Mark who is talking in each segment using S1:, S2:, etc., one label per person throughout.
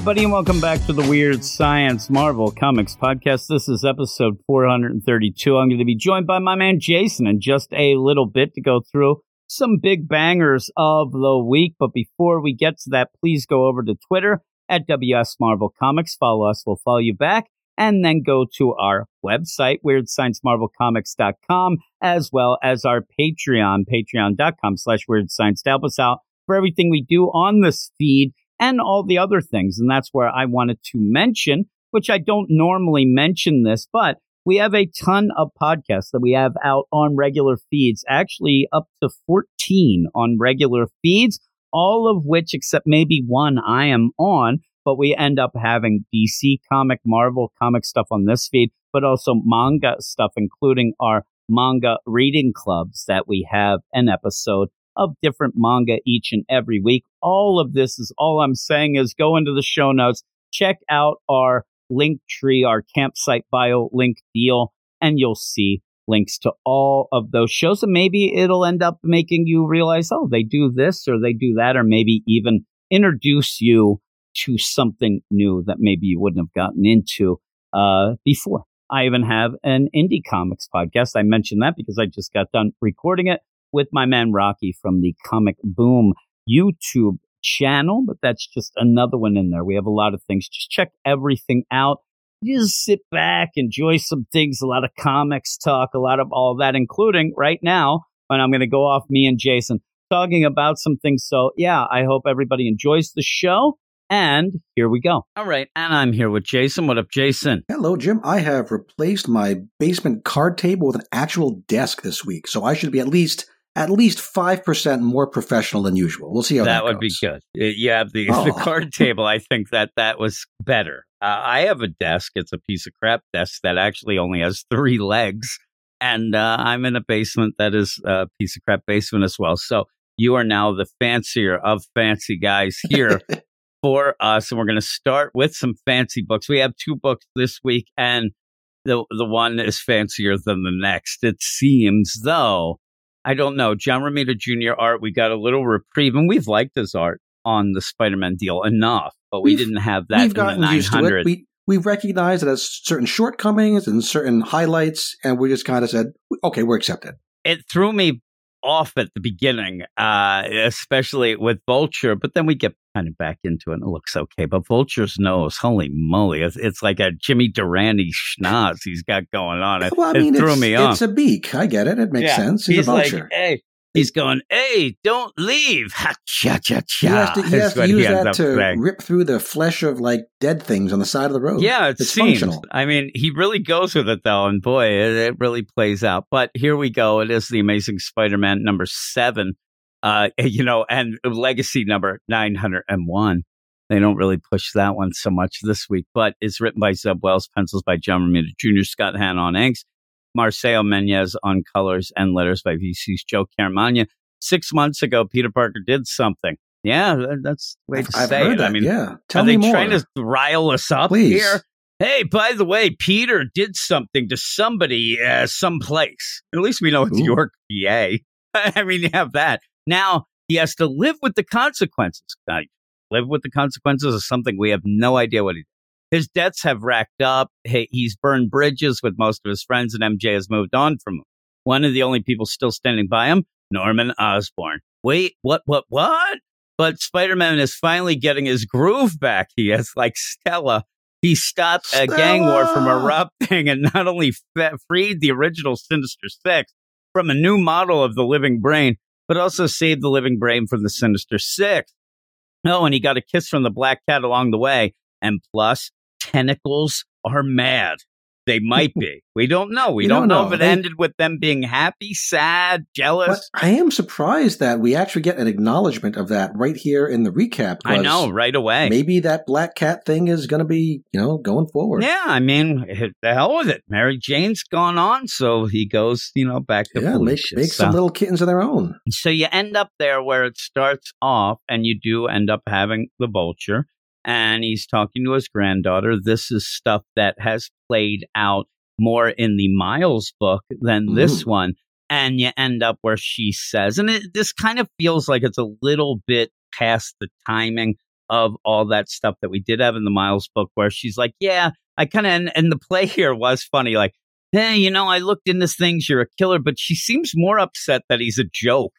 S1: Everybody, and welcome back to the Weird Science Marvel Comics Podcast. This is episode 432. I'm going to be joined by my man Jason in just a little bit to go through some big bangers of the week. But before we get to that, please go over to Twitter at WS Marvel Comics. Follow us, we'll follow you back. And then go to our website, WeirdScienceMarvelComics.com, as well as our Patreon, patreon.com slash Weird Science to help us out for everything we do on this feed and all the other things. And that's where I wanted to mention, which I don't normally mention this, but we have a ton of podcasts that we have out on regular feeds, actually up to 14 on regular feeds, all of which, except maybe one, I am on. But we end up having DC comic, Marvel comic stuff on this feed, but also manga stuff, including our manga reading clubs that we have an episode of different manga each and every week. All of this is all I'm saying is go into the show notes, check out our link tree, our campsite bio link deal, and you'll see links to all of those shows. And maybe it'll end up making you realize, oh, they do this or they do that, or maybe even introduce you to something new that maybe you wouldn't have gotten into uh, before. I even have an indie comics podcast. I mentioned that because I just got done recording it with my man Rocky from the Comic Boom YouTube channel, but that's just another one in there. We have a lot of things. Just check everything out. Just sit back, enjoy some things, a lot of comics talk, a lot of all that, including right now, when I'm going to go off me and Jason talking about some things. So, yeah, I hope everybody enjoys the show. And here we go. All right. And I'm here with Jason. What up, Jason?
S2: Hello, Jim. I have replaced my basement card table with an actual desk this week, so I should be at least at least five percent more professional than usual. We'll see how that,
S1: that would be good. You have the,
S2: Oh.
S1: the card table. I think that that was better. Uh, I have a desk. It's a piece of crap desk that actually only has three legs. And uh, I'm in a basement that is a piece of crap basement as well. So you are now the fancier of fancy guys here for us. And we're going to start with some fancy books. We have two books this week, and the, the one is fancier than the next. It seems, though. I don't know. John Romita Jr. art, we got a little reprieve, and we've liked his art on the Spider Man deal enough, but we
S2: We've-
S1: didn't have that
S2: We've
S1: in the
S2: gotten used to
S1: 900.
S2: it. We we recognize it has certain shortcomings and certain highlights, and we just kind of said, "Okay, we're accepted."
S1: it threw me off at the beginning, uh, especially with Vulture, but then we get kind of back into it and it looks okay. But Vulture's nose, holy moly, it's, it's like a Jimmy Durante schnoz he's got going on. It,
S2: well, I
S1: it threw
S2: it's,
S1: me off.
S2: it's a beak. I get it. It makes
S1: Yeah.
S2: sense. He's,
S1: He's
S2: a
S1: like,
S2: vulture.
S1: hey, he's going, hey, don't leave. Ha, cha, cha, cha.
S2: he has to, he has to use
S1: ends
S2: that to
S1: saying.
S2: rip through the flesh of like dead things on the side of the road.
S1: Yeah, it
S2: it's
S1: seems.
S2: functional.
S1: I mean, he really goes with it though, and boy, it, it really plays out. But here we go. It is the Amazing Spider-Man number seven. Uh, you know, and Legacy number nine hundred and one. They don't really push that one so much this week, but it's written by Zeb Wells, pencils by John Romita Jr., Scott Hanna on inks, Marcelo Menez on colors, and letters by VC's Joe Caramagna. Six months ago, Peter Parker did something. Yeah, that's the way
S2: I've,
S1: to
S2: I've
S1: say
S2: heard
S1: it.
S2: that.
S1: I mean,
S2: yeah, tell
S1: are
S2: me
S1: they
S2: more.
S1: trying to rile us up
S2: Please.
S1: here? Hey, by the way, Peter did something to somebody uh, someplace. At least we know it's
S2: Ooh.
S1: York, PA. I mean, you have that. Now he has to live with the consequences. Now, live with the consequences of something we have no idea what he did. His debts have racked up. He's burned bridges with most of his friends, and MJ has moved on from him. One of the only people still standing by him, Norman Osborn. Wait, what, what, what? But Spider Man is finally getting his groove back. He has, like Stella. He stopped a gang war from erupting and not only fe- freed the original Sinister Six from a new model of the living brain, but also saved the living brain from the Sinister Six. Oh, and he got a kiss from the Black Cat along the way. And plus, tentacles are mad. They might be. We don't know. We don't
S2: don't
S1: know
S2: know.
S1: if it
S2: They-
S1: ended with them being happy, sad,
S2: But
S1: jealous.
S2: I am surprised that we actually get an acknowledgement of that right here in the recap.
S1: I know right away.
S2: Maybe that black cat thing is going to be, you know, going forward.
S1: Yeah, I mean, the hell with it. Mary Jane's gone on, so he goes, you know, back to
S2: Yeah, make, make some little kittens of their own.
S1: So you end up there where it starts off, and you do end up having the vulture, and he's talking to his granddaughter. This is stuff that has played out more in the Miles book than this mm-hmm. one. And you end up where she says, and it, this kind of feels like it's a little bit past the timing of all that stuff that we did have in the Miles book, where she's like, Yeah, I kind of, and, and the play here was funny, like, Hey, you know, I looked into things, you're a killer, but she seems more upset that he's a joke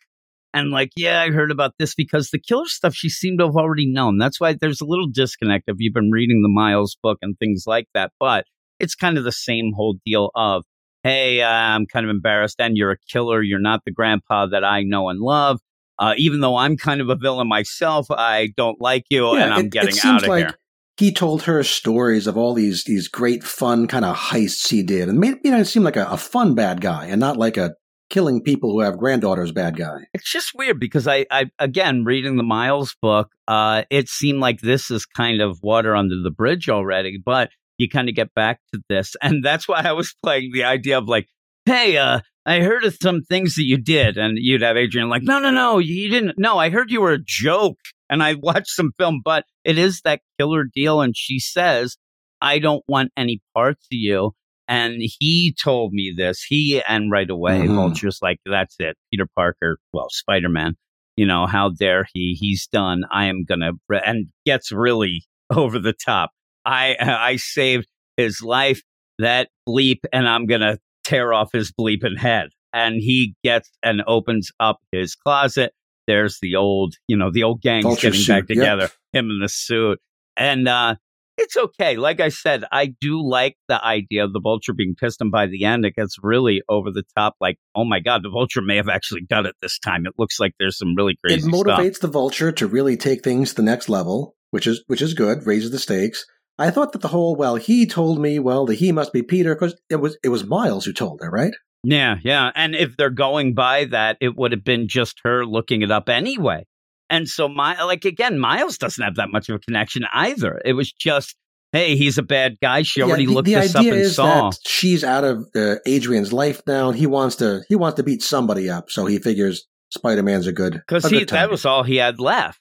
S1: and like, yeah, I heard about this because the killer stuff she seemed to have already known. That's why there's a little disconnect if you've been reading the Miles book and things like that. But it's kind of the same whole deal of, hey, uh, I'm kind of embarrassed, and you're a killer. You're not the grandpa that I know and love. Uh, even though I'm kind of a villain myself, I don't like you,
S2: Yeah,
S1: and I'm
S2: it- it
S1: getting
S2: seems
S1: out of
S2: like
S1: here.
S2: He told her stories of all these these great fun kind of heists he did, and made you know, it seem like a, a fun bad guy, and not like a killing people who have granddaughters bad guy.
S1: It's just weird because I, I again reading the Miles book, uh, it seemed like this is kind of water under the bridge already, but you kind of get back to this, and that's why I was playing the idea of like, hey, uh, I heard of some things that you did, and you'd have Adrian like, no, no, no, you didn't. No, I heard you were a joke, and I watched some film, but it is that killer deal, and she says, I don't want any parts of you. And he told me this. He and right away,
S2: Mhm.
S1: Vulture's like, that's it. Peter Parker, well, Spider Man, you know, how dare he? He's done. I am gonna, and gets really over the top. I I saved his life. That bleep, and I'm gonna tear off his bleeping head. And he gets and opens up his closet. There's the old, you know, the old
S2: gang
S1: getting
S2: suit,
S1: back
S2: yep.
S1: together. Him in the suit, and uh, it's okay. Like I said, I do like the idea of the vulture being pissed, and by the end, it gets really over the top. Like, oh my god, the vulture may have actually done it this time. It looks like there's some really
S2: It
S1: crazy stuff.
S2: motivates the vulture to really take things to the next level, which is which is good, raises the stakes. I thought that the whole well, he told me, well, the he must be Peter because it was it was Miles who told her, right?
S1: Yeah, yeah. And if they're going by that, it would have been just her looking it up anyway. And so my like again, Miles doesn't have that much of a connection either. It was just, hey, he's a bad guy. She already
S2: the,
S1: looked
S2: the
S1: this up and saw.
S2: she's out of uh, Adrian's life now. And he wants to he wants to beat somebody up, so he figures Spider Man's a good
S1: Because that
S2: target.
S1: was all he had left.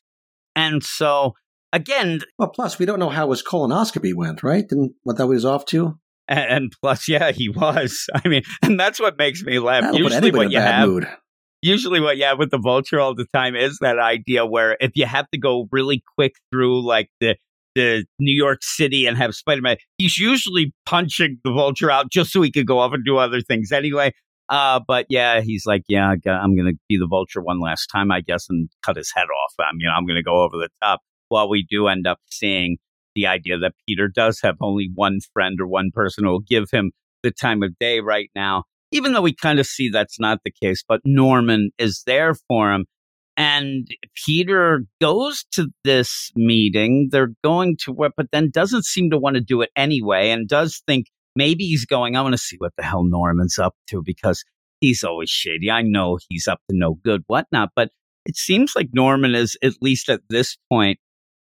S1: And so again,
S2: well. Plus, we don't know how his colonoscopy went, right? Didn't what that was off to?
S1: and, and plus, yeah, he was. I mean, and that's what makes me laugh.
S2: That'll
S1: Usually what you have
S2: mood.
S1: Usually what you have with the vulture all the time is that idea where if you have to go really quick through like the the New York City and have Spider Man, he's usually punching the vulture out just so he could go off and do other things anyway. Uh, but yeah, he's like, yeah, I'm going to be the vulture one last time, I guess, and cut his head off. I'm, you know, I'm going to go over the top. While we do end up seeing the idea that Peter does have only one friend or one person who will give him the time of day right now even though we kind of see that's not the case, but Norman is there for him. And Peter goes to this meeting. They're going to what, but then doesn't seem to want to do it anyway and does think maybe he's going, I want to see what the hell Norman's up to because he's always shady. I know he's up to no good, whatnot. But it seems like Norman is, at least at this point,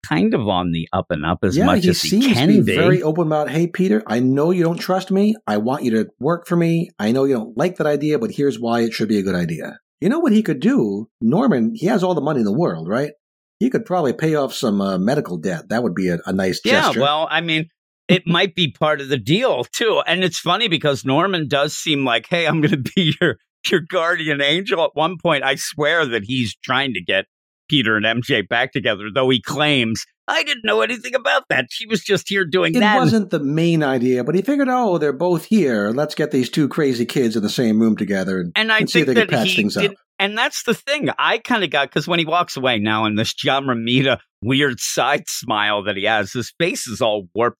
S1: kind of on the up and up as
S2: yeah,
S1: much
S2: he
S1: as he
S2: seems
S1: can be.
S2: be very open about. Hey, Peter, I know you don't trust me. I want you to work for me. I know you don't like that idea, but here's why it should be a good idea. You know what he could do? Norman, he has all the money in the world, right? He could probably pay off some uh, medical debt. That would be a, a nice
S1: Yeah,
S2: gesture.
S1: Yeah, well, I mean, it might be part of the deal too. And it's funny because Norman does seem like, hey, I'm going to be your your guardian angel. At one point, I swear that he's trying to get Peter and MJ back together, though he claims I didn't know anything about that. She was just here doing
S2: it
S1: that.
S2: It wasn't the main idea, but he figured, oh, they're both here. Let's get these two crazy kids in the same room together and,
S1: and I
S2: and see if they can patch things
S1: did,
S2: up.
S1: and that's the thing. I kind of got because when he walks away now, in this John Romita weird side smile that he has, his face is all warped.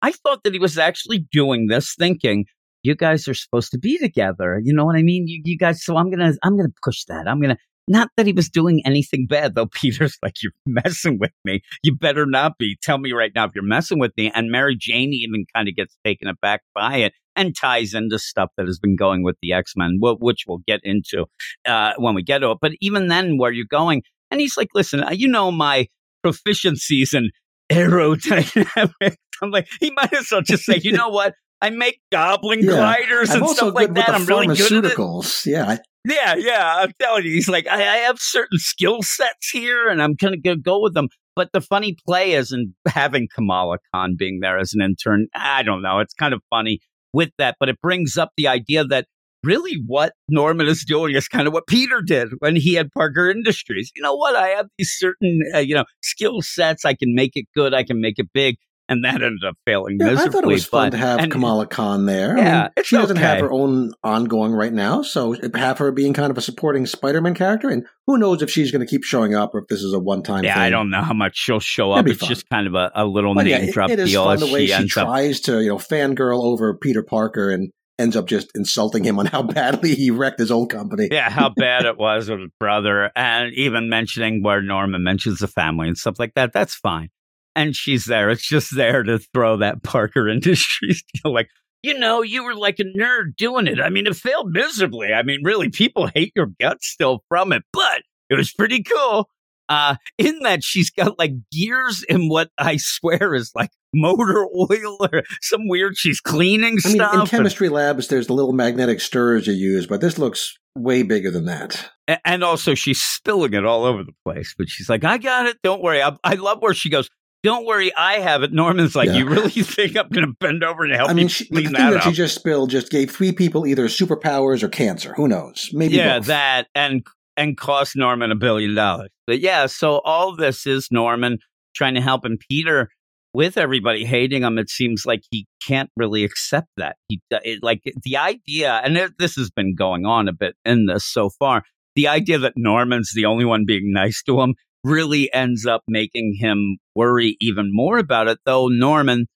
S1: I thought that he was actually doing this, thinking you guys are supposed to be together. You know what I mean? You, you guys. So I'm gonna I'm gonna push that. I'm gonna Not that he was doing anything bad, though. Peter's like, You're messing with me. You better not be. Tell me right now if you're messing with me. And Mary Jane even kind of gets taken aback by it and ties into stuff that has been going with the X Men, which we'll get into uh, when we get to it. But even then, where you're going, and he's like, Listen, uh, you know my proficiencies in aerodynamics. I'm like, he might as well just say, You know what? I make goblin
S2: Yeah.
S1: gliders and stuff like that. I'm really good at it.
S2: pharmaceuticals. Yeah,
S1: Yeah, yeah. I'm telling you, he's like, I, I have certain skill sets here, and I'm gonna go, go with them. But the funny play isn't having Kamala Khan being there as an intern. I don't know. It's kind of funny with that, but it brings up the idea that really what Norman is doing is kind of what Peter did when he had Parker Industries. You know what? I have these certain, uh, you know, skill sets. I can make it good. I can make it big. And that ended up failing
S2: yeah, I thought it was fun to have
S1: and-
S2: Kamala Khan there. I
S1: Yeah,
S2: mean, she doesn't have her own ongoing right now, so have her being kind of a supporting Spider-Man character. And who knows if she's going to keep showing up or if this is a one-time
S1: Yeah,
S2: thing.
S1: I don't know how much she'll show up. It's
S2: fun.
S1: just kind of a, a little
S2: But yeah,
S1: name
S2: it-
S1: drop
S2: it is
S1: deal
S2: fun the way
S1: she
S2: she
S1: ends up.
S2: tries to, you know, fangirl over Peter Parker and ends up just insulting him on how badly he wrecked his old company.
S1: Yeah, how bad it was with his brother, and even mentioning where Norman mentions the family and stuff like that. That's fine. And she's there. It's just there to throw that Parker Industries deal. Like, you know, you were like a nerd doing it. I mean, it failed miserably. I mean, really, people hate your guts still from it, but it was pretty cool. Uh, in that she's got like gears in what I swear is like motor oil or some weird. She's cleaning
S2: I mean,
S1: stuff.
S2: in
S1: and-
S2: chemistry labs, there's the little magnetic stirrers you use, but this looks way bigger than that.
S1: And also, she's spilling it all over the place. But she's like, I got it. Don't worry. I, I love where she goes, Don't worry. I have it. Norman's like,
S2: Yeah.
S1: You really think I'm going to bend over and help
S2: I mean,
S1: you
S2: she, the thing
S1: that
S2: that she just spilled just gave three people either superpowers or cancer. Who knows? Maybe
S1: yeah,
S2: both.
S1: that and and cost Norman a billion dollars. But yeah, so all this is Norman trying to help, and Peter, with everybody hating him, it seems like he can't really accept that. He uh, it, like the idea, and it, this has been going on a bit in this so far. The idea that Norman's the only one being nice to him really ends up making him worry even more about it. Though Norman,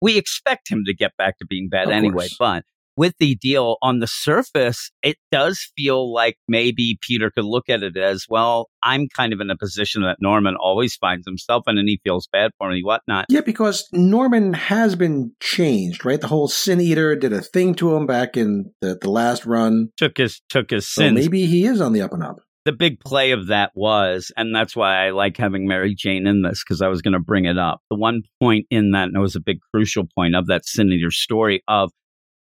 S1: we expect him to get back to being bad
S2: Of
S1: anyway,
S2: course.
S1: but with the deal on the surface, it does feel like maybe Peter could look at it as well. I'm kind of in a position that Norman always finds himself in, and he feels bad for me, whatnot.
S2: Yeah, because Norman has been changed, right? The whole Sin Eater did a thing to him back in the, the last run.
S1: Took his took his
S2: So
S1: sins.
S2: maybe he is on the up and up.
S1: The big play of that was, and that's why I like having Mary Jane in this because I was going to bring it up. The one point in that, and it was a big crucial point of that Sin story of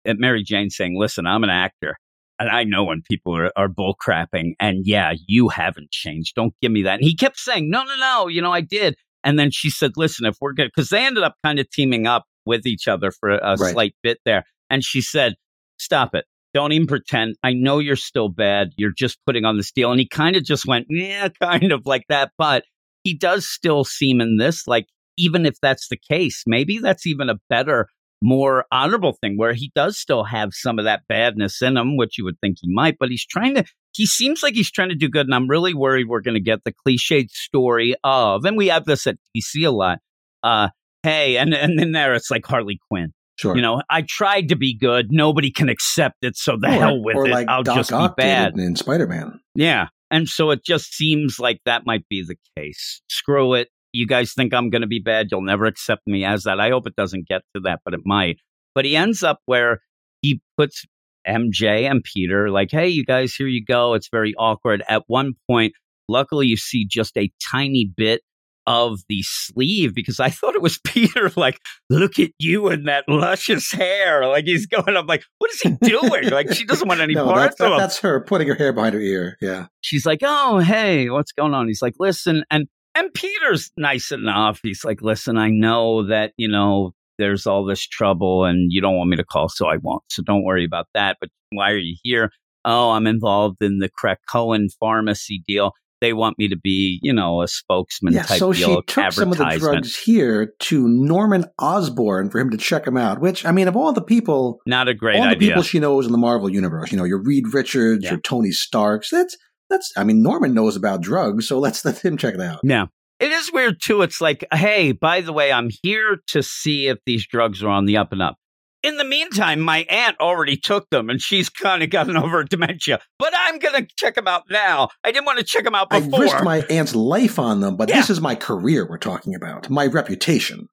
S1: uh, Mary Jane saying, "Listen, I'm an actor." And I know when people are, are bull crapping, and yeah, you haven't changed. Don't give me that. And he kept saying, no, no, no, you know, I did. And then she said, listen, if we're good, because they ended up kind of teaming up with each other for a, a
S2: Right.
S1: slight bit there. And she said, stop it. Don't even pretend. I know you're still bad. You're just putting on this deal. And he kind of just went, yeah, kind of like that. But he does still seem in this like, even if that's the case, maybe that's even a better, more honorable thing where he does still have some of that badness in him, which you would think he might, but he's trying to, he seems like he's trying to do good. And I'm really worried we're going to get the cliched story of, and we have this at DC a lot. Uh, hey, and, and then there it's like Harley Quinn.
S2: Sure.
S1: You know, I tried to be good. Nobody can accept it. So the
S2: Or-
S1: hell with it.
S2: like
S1: I'll
S2: Doc
S1: just
S2: Ock
S1: be bad.
S2: in, in Spider-Man.
S1: Yeah. And so it just seems like that might be the case. Screw it. You guys think I'm going to be bad. You'll never accept me as that. I hope it doesn't get to that, but it might. But he ends up where he puts MJ and Peter, like, hey, you guys, here you go. It's very awkward. At one point, luckily, you see just a tiny bit of the sleeve because I thought it was Peter, like, look at you and that luscious hair. Like, he's going, I'm like, what is he doing? like, she doesn't want any
S2: No,
S1: parts
S2: that's,
S1: of him
S2: that's her putting her hair behind her ear. Yeah.
S1: she's like, "Oh, hey, what's going on?" He's like, "Listen," and and Peter's nice enough. He's like, "Listen, I know that you know there's all this trouble, and you don't want me to call, so I won't. So don't worry about that. But why are you here? Oh, I'm involved in the Krakoan pharmacy deal. They want me to be, you know, a spokesman
S2: Yeah,
S1: type
S2: so
S1: deal,
S2: she took some of the drugs here to Norman Osborn for him to check him out. Which I mean, of all the people,
S1: Not a great
S2: all the people she knows in the Marvel universe, you know, your Reed Richards,
S1: Yeah.
S2: your Tony Starks. That's that's. I mean, Norman knows about drugs, so let's let him check it out.
S1: Yeah. It is weird too. It's like, hey, by the way, I'm here to see if these drugs are on the up and up. In the meantime, my aunt already took them and she's kind of gotten over dementia. But I'm going to check them out now. I didn't want to check them out before.
S2: I risked my aunt's life on them, but
S1: Yeah.
S2: this is my career we're talking about, my reputation.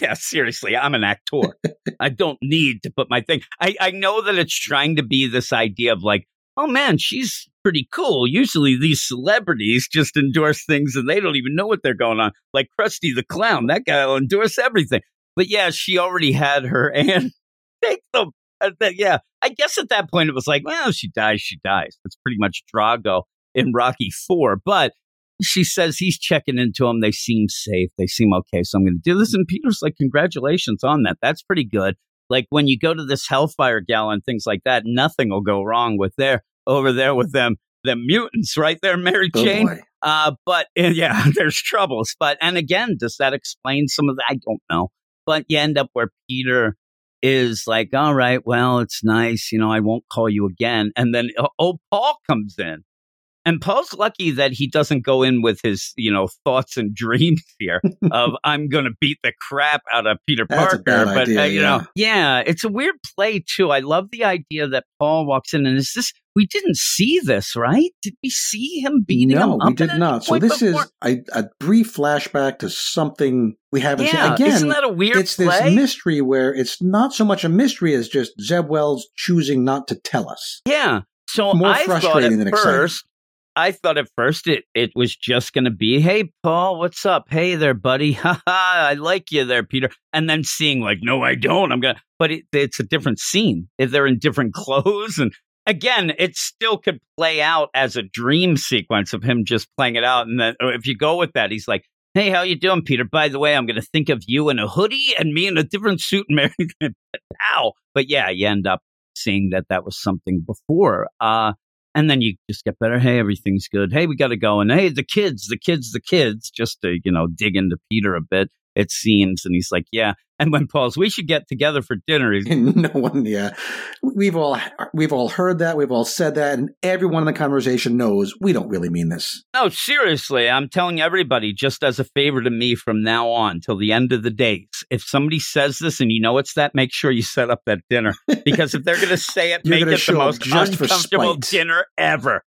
S1: yeah, seriously, I'm an actor. I don't need to put my thing. I, I know that it's trying to be this idea of like, oh man, she's pretty cool. Usually these celebrities just endorse things and they don't even know what they're going on. Like Krusty the Clown, that guy will endorse everything. But yeah, she already had her and take them. Uh, yeah, I guess at that point it was like, well, she dies, she dies. That's pretty much Drago in Rocky Four. But she says he's checking into them. They seem safe. They seem okay. So I'm going to do this. And Peter's like, congratulations on that. That's pretty good. Like when you go to this Hellfire Gala and things like that, nothing will go wrong with there over there with them, the mutants right there, Mary
S2: Oh
S1: Jane. Uh, but yeah, there's troubles. But and again, does that explain some of that? I don't know. But you end up where Peter is like, all right, well, it's nice, you know, I won't call you again. And then uh, oh, Paul comes in. And Paul's lucky that he doesn't go in with his, you know, thoughts and dreams here of I'm going to beat the crap out of Peter Parker. but
S2: idea,
S1: uh, you
S2: yeah.
S1: know, yeah, it's a weird play too. I love the idea that Paul walks in and is this we didn't see this, right? Did we see him beating him
S2: no,
S1: up
S2: we did not. So this
S1: before?
S2: is a, a brief flashback to something we haven't
S1: yeah,
S2: seen. Again,
S1: isn't that a weird
S2: it's this mystery where it's not so much a mystery as just Zeb Wells choosing not to tell us.
S1: Yeah. So
S2: More
S1: I thought
S2: frustrating
S1: at
S2: than exciting.
S1: first, I thought at first it it was just going to be, "Hey, Paul, what's up? Hey there, buddy. Ha ha, I like you there, Peter." And then seeing like, "No, I don't. I'm gonna," but it, it's a different scene. If they're in different clothes, and again, it still could play out as a dream sequence of him just playing it out. And then if you go with that, he's like. Hey, how you doing, Peter? By the way, I'm going to think of you in a hoodie and me in a different suit and marry. Ow! But yeah, you end up seeing that that was something before. Uh, and then you just get better. Hey, everything's good. Hey, we got to go. And hey, the kids, the kids, the kids, just to, you know, dig into Peter a bit, it seems. And he's like, yeah. And when Paul's, we should get together for dinner. He's,
S2: no one, yeah, we've all we've all heard that, we've all said that, and everyone in the conversation knows we don't really mean this.
S1: no, seriously, I'm telling everybody, just as a favor to me from now on till the end of the days, if somebody says this and you know it's that, make sure you set up that dinner. Because if they're going to say it, make it the most uncomfortable dinner ever.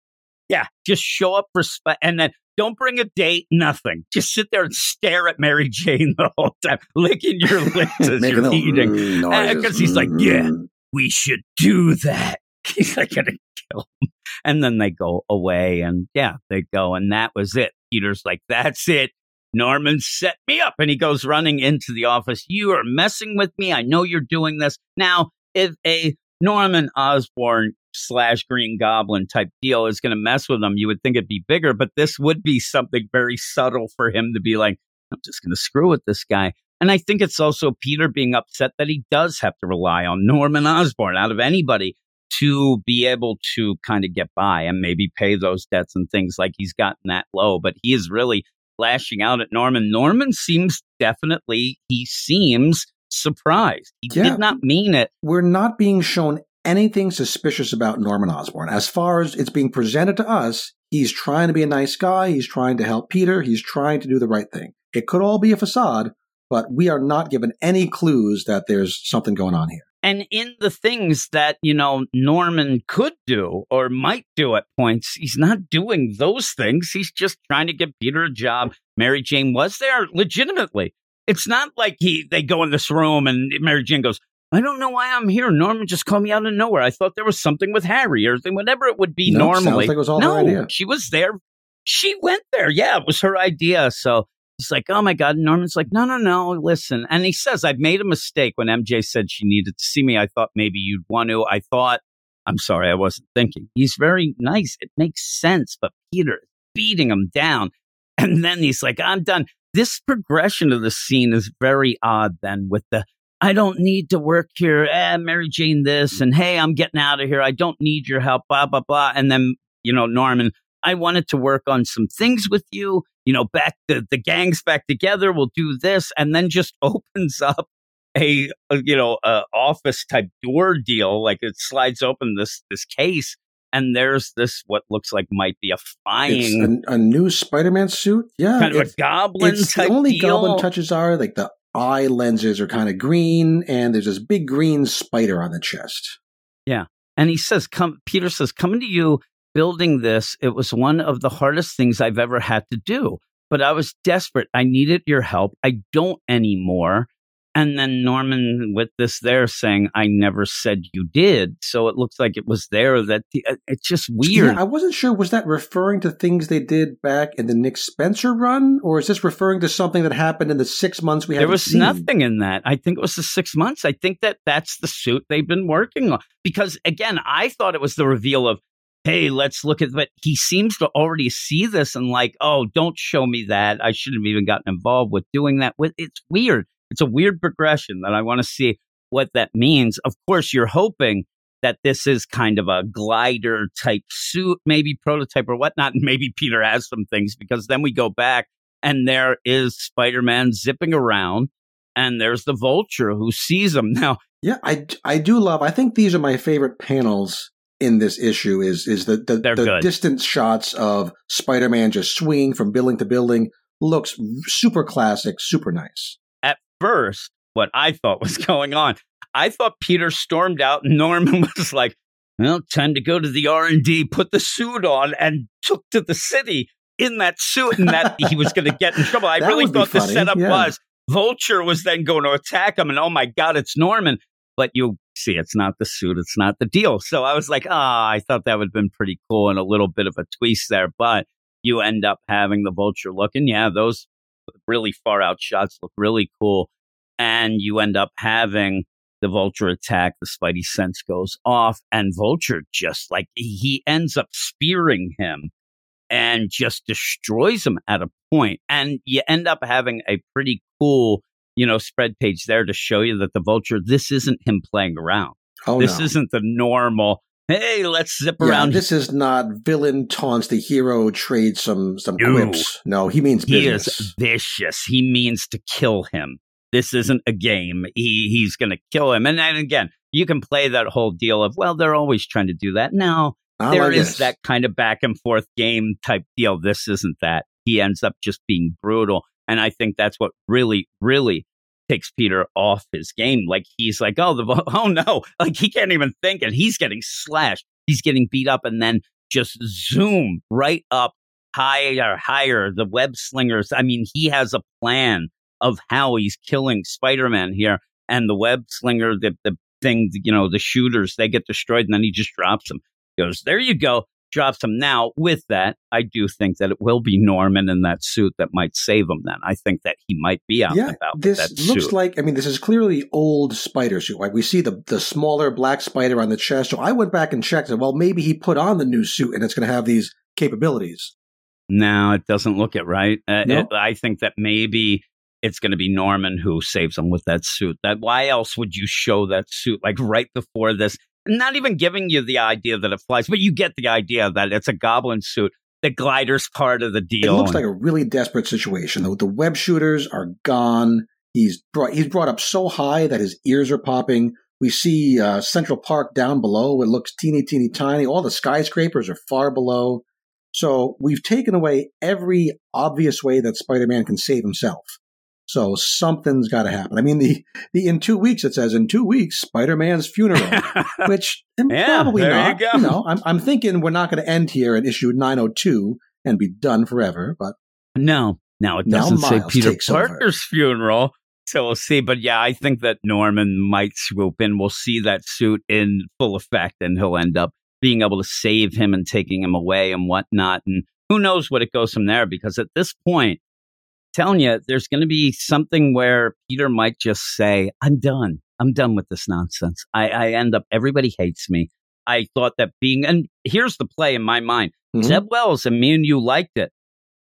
S1: Yeah, just show up for spite, and then don't bring a date, nothing. Just sit there and stare at Mary Jane the whole time, licking your lips as you're eating.
S2: mm, noises.
S1: 'cause he's like, yeah.
S2: Mm.
S1: We should do that. He's like gonna kill him, and then they go away, and yeah, they go, and that was it. Peter's like, that's it. Norman set me up, and he goes running into the office. You are messing with me. I know you're doing this now. If a Norman Osborn slash Green Goblin type deal is going to mess with him, you would think it'd be bigger, but this would be something very subtle for him to be like, I'm just going to screw with this guy. And I think it's also Peter being upset that he does have to rely on Norman Osborn out of anybody to be able to kind of get by and maybe pay those debts and things like he's gotten that low. But he is really lashing out at Norman. Norman seems definitely, he seems surprised. He
S2: Yeah.
S1: did not mean it.
S2: We're not being shown anything suspicious about Norman Osborn. As far as it's being presented to us, he's trying to be a nice guy. He's trying to help Peter. He's trying to do the right thing. It could all be a facade, but we are not given any clues that there's something going on here.
S1: And in the things that, you know, Norman could do or might do at points, he's not doing those things. He's just trying to give Peter a job. Mary Jane was there legitimately. It's not like he they go in this room and Mary Jane goes, I don't know why I'm here. Norman just called me out of nowhere. I thought there was something with Harry or whatever it would be
S2: Nope, sounds
S1: normally.
S2: like it was all
S1: no,
S2: her idea.
S1: she was there. She went there. Yeah, it was her idea. So he's like, oh my God. Norman's like, no, no, no, listen. And he says, I've made a mistake when MJ said she needed to see me. I thought maybe you'd want to. I thought, I'm sorry, I wasn't thinking. He's very nice. It makes sense. But Peter is beating him down. And then he's like, I'm done. This progression of the scene is very odd then with the, I don't need to work here. Eh, Mary Jane this. And hey, I'm getting out of here. I don't need your help. Blah, blah, blah. And then, you know, Norman, I wanted to work on some things with you. You know, back the, the gang's back together. We'll do this. And then just opens up a, a you know, a office type door deal. Like it slides open this, this case. And there's this, what looks like might be a flying
S2: a, a new Spider-Man suit. Yeah,
S1: kind of a goblin
S2: it's the only
S1: deal.
S2: goblin touches are like the eye lenses are kind of green, and there's this big green spider on the chest. Yeah.
S1: And he says, "Come." Peter says, "Coming to you, building this. It was one of the hardest things I've ever had to do. But I was desperate. I needed your help. I don't anymore." And then Norman with this there saying, "I never said you did." So it looks like it was there that the, uh, it's just weird.
S2: Yeah, I wasn't sure. Was that referring to things they did back in the Nick Spencer run, or is this referring to something that happened in the six months we
S1: had?
S2: there
S1: was
S2: seen?
S1: nothing in that. I think it was the six months. I think that that's the suit they've been working on. Because again, I thought it was the reveal of, hey, let's look at. But he seems to already see this and like, oh, don't show me that. I shouldn't have even gotten involved with doing that. With it's weird. It's a weird progression that I want to see what that means. Of course, you're hoping that this is kind of a glider type suit, maybe prototype or whatnot. And maybe Peter has some things because then we go back and there is Spider Man zipping around and there's the vulture who sees him. Now,
S2: Yeah, I, I do love. I think these are my favorite panels in this issue. Is is the the, the distance shots of Spider Man just swinging from building to building looks super classic, super nice.
S1: First, what I thought was going on, I thought Peter stormed out and Norman was like, well, time to go to the R&D, put the suit on and took to the city in that suit and that he was going to get in trouble. I really thought the setup
S2: yeah.
S1: was Vulture was then going to attack him and oh my God, it's Norman. But you see, it's not the suit, it's not the deal. So I was like, ah, I thought that would have been pretty cool and a little bit of a twist there. But you end up having the Vulture looking. yeah, those really far out shots look really cool. And you end up having the Vulture attack, the Spidey sense goes off, and Vulture just like he ends up spearing him and just destroys him at a point. And you end up having a pretty cool, you know, spread page there to show you that the Vulture, this isn't him playing around.
S2: Oh
S1: this
S2: no.
S1: isn't the normal, hey, let's zip
S2: Yeah,
S1: around.
S2: this is not villain taunts the hero, trade some some
S1: No.
S2: quips. No, he means
S1: he
S2: business.
S1: is vicious. He means to kill him. This isn't a game. He he's going to kill him. And then again, you can play that whole deal of well, they're always trying to do that. No,
S2: Not
S1: there
S2: like
S1: is
S2: this.
S1: that kind of back and forth game type deal. This isn't that. He ends up just being brutal, and I think that's what really, really takes Peter off his game. Like he's like, oh, the oh no, like he can't even think, and he's getting slashed. He's getting beat up, and then just zoom right up higher, higher. The web slingers. I mean, he has a plan of how he's killing Spider-Man here, and the web slinger, the the thing, you know, the shooters, they get destroyed, and then he just drops them. Goes there, you go. Drops him. Now, with that, I do think that it will be Norman in that suit that might save him. Then I think that he might be out
S2: yeah,
S1: about.
S2: this
S1: that
S2: looks
S1: suit.
S2: like. I mean, this is clearly old spider suit. Like we see the the smaller black spider on the chest. So I went back and checked. And well, maybe he put on the new suit and it's going to have these capabilities.
S1: No, it doesn't look it right. Uh,
S2: No?
S1: it- I think that maybe it's going to be Norman who saves him with that suit. That why else would you show that suit like right before this? Not even giving you the idea that it flies, but you get the idea that it's a goblin suit. The glider's part of the deal.
S2: It looks like a really desperate situation. The, the web shooters are gone. He's brought he's brought up so high that his ears are popping. We see uh, Central Park down below. It looks teeny, teeny, tiny. All the skyscrapers are far below. So we've taken away every obvious way that Spider-Man can save himself. So something's got to happen. I mean, the the in two weeks it says in two weeks Spider-Man's funeral, which
S1: Yeah,
S2: probably
S1: there you
S2: not.
S1: go.
S2: know, I'm I'm thinking we're not going to end here at issue 902 and be done forever. But
S1: No, no, it doesn't say Peter
S2: takes over.
S1: Parker's funeral. So we'll see. But yeah, I think that Norman might swoop in. We'll see that suit in full effect, and he'll end up being able to save him and taking him away and whatnot. And who knows what it goes from there? Because at this point, telling you, there's going to be something where Peter might just say, "I'm done. I'm done with this nonsense." I, I end up. Everybody hates me. I thought that being, and here's the play in my mind.
S2: Mhm.
S1: Zeb Wells and me and you liked it.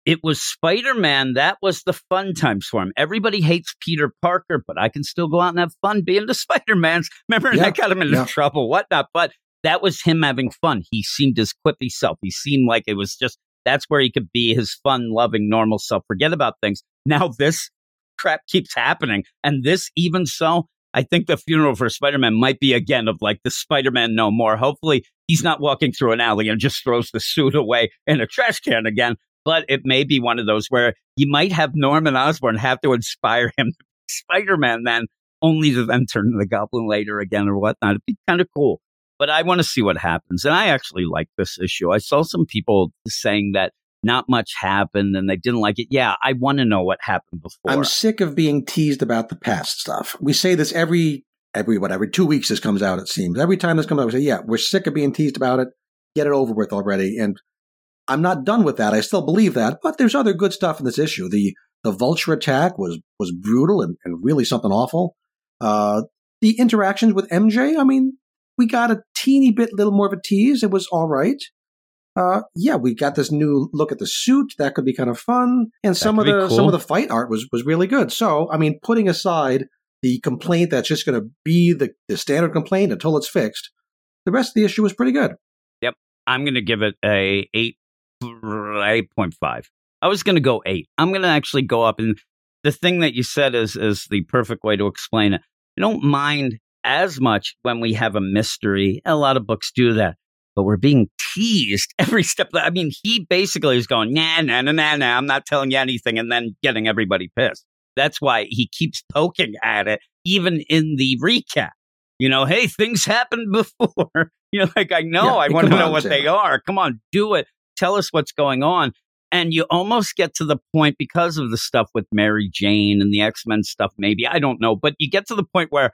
S1: It was Spider Man. That was the fun times for him. Everybody hates Peter Parker, but I can still go out and have fun being the Spider Man's. Remember,
S2: Yeah,
S1: that got him into
S2: yeah.
S1: trouble, whatnot. But that was him having fun. He seemed his quippy self. He seemed like it was just that's where he could be his fun, loving, normal self. Forget about things. Now this crap keeps happening, and this even so. I think the funeral for Spider Man might be again of like the Spider Man no more. Hopefully, he's not walking through an alley and just throws the suit away in a trash can again. But it may be one of those where you might have Norman Osborn have to inspire him to Spider Man then, only to then turn to the Goblin later again or whatnot. It'd be kind of cool. But I want to see what happens. And I actually like this issue. I saw some people saying that not much happened and they didn't like it. Yeah, I want to know what happened before.
S2: I'm sick of being teased about the past stuff. We say this every every what every two weeks this comes out. It seems every time this comes out, we say, "Yeah, we're sick of being teased about it. Get it over with already." And I'm not done with that. I still believe that, but there's other good stuff in this issue. The the vulture attack was was brutal and, and really something awful. Uh, the interactions with MJ, I mean, we got a teeny bit little more of a tease. It was all right. Uh, yeah, we got this new look at the suit. That could be kind of fun. And some of the
S1: cool.
S2: some of the fight art was was really good. So, I mean, putting aside the complaint that's just going to be the, the standard complaint until it's fixed, the rest of the issue was pretty good.
S1: Yep, I'm going to give it a eight, eight point five. I was going to go eight. I'm going to actually go up. And the thing that you said is is the perfect way to explain it. I don't mind as much when we have a mystery. A lot of books do that, but we're being teased every step. I mean, he basically is going nah nah nah nah nah. I'm not telling you anything, and then getting everybody pissed. That's why he keeps poking at it, even in the recap. You know, hey, things happened before. you know, like I know,
S2: Yeah,
S1: I want to know what
S2: Sam.
S1: they are. Come on, do it. Tell us what's going on. And you almost get to the point because of the stuff with Mary Jane and the X Men stuff, maybe. I don't know. But you get to the point where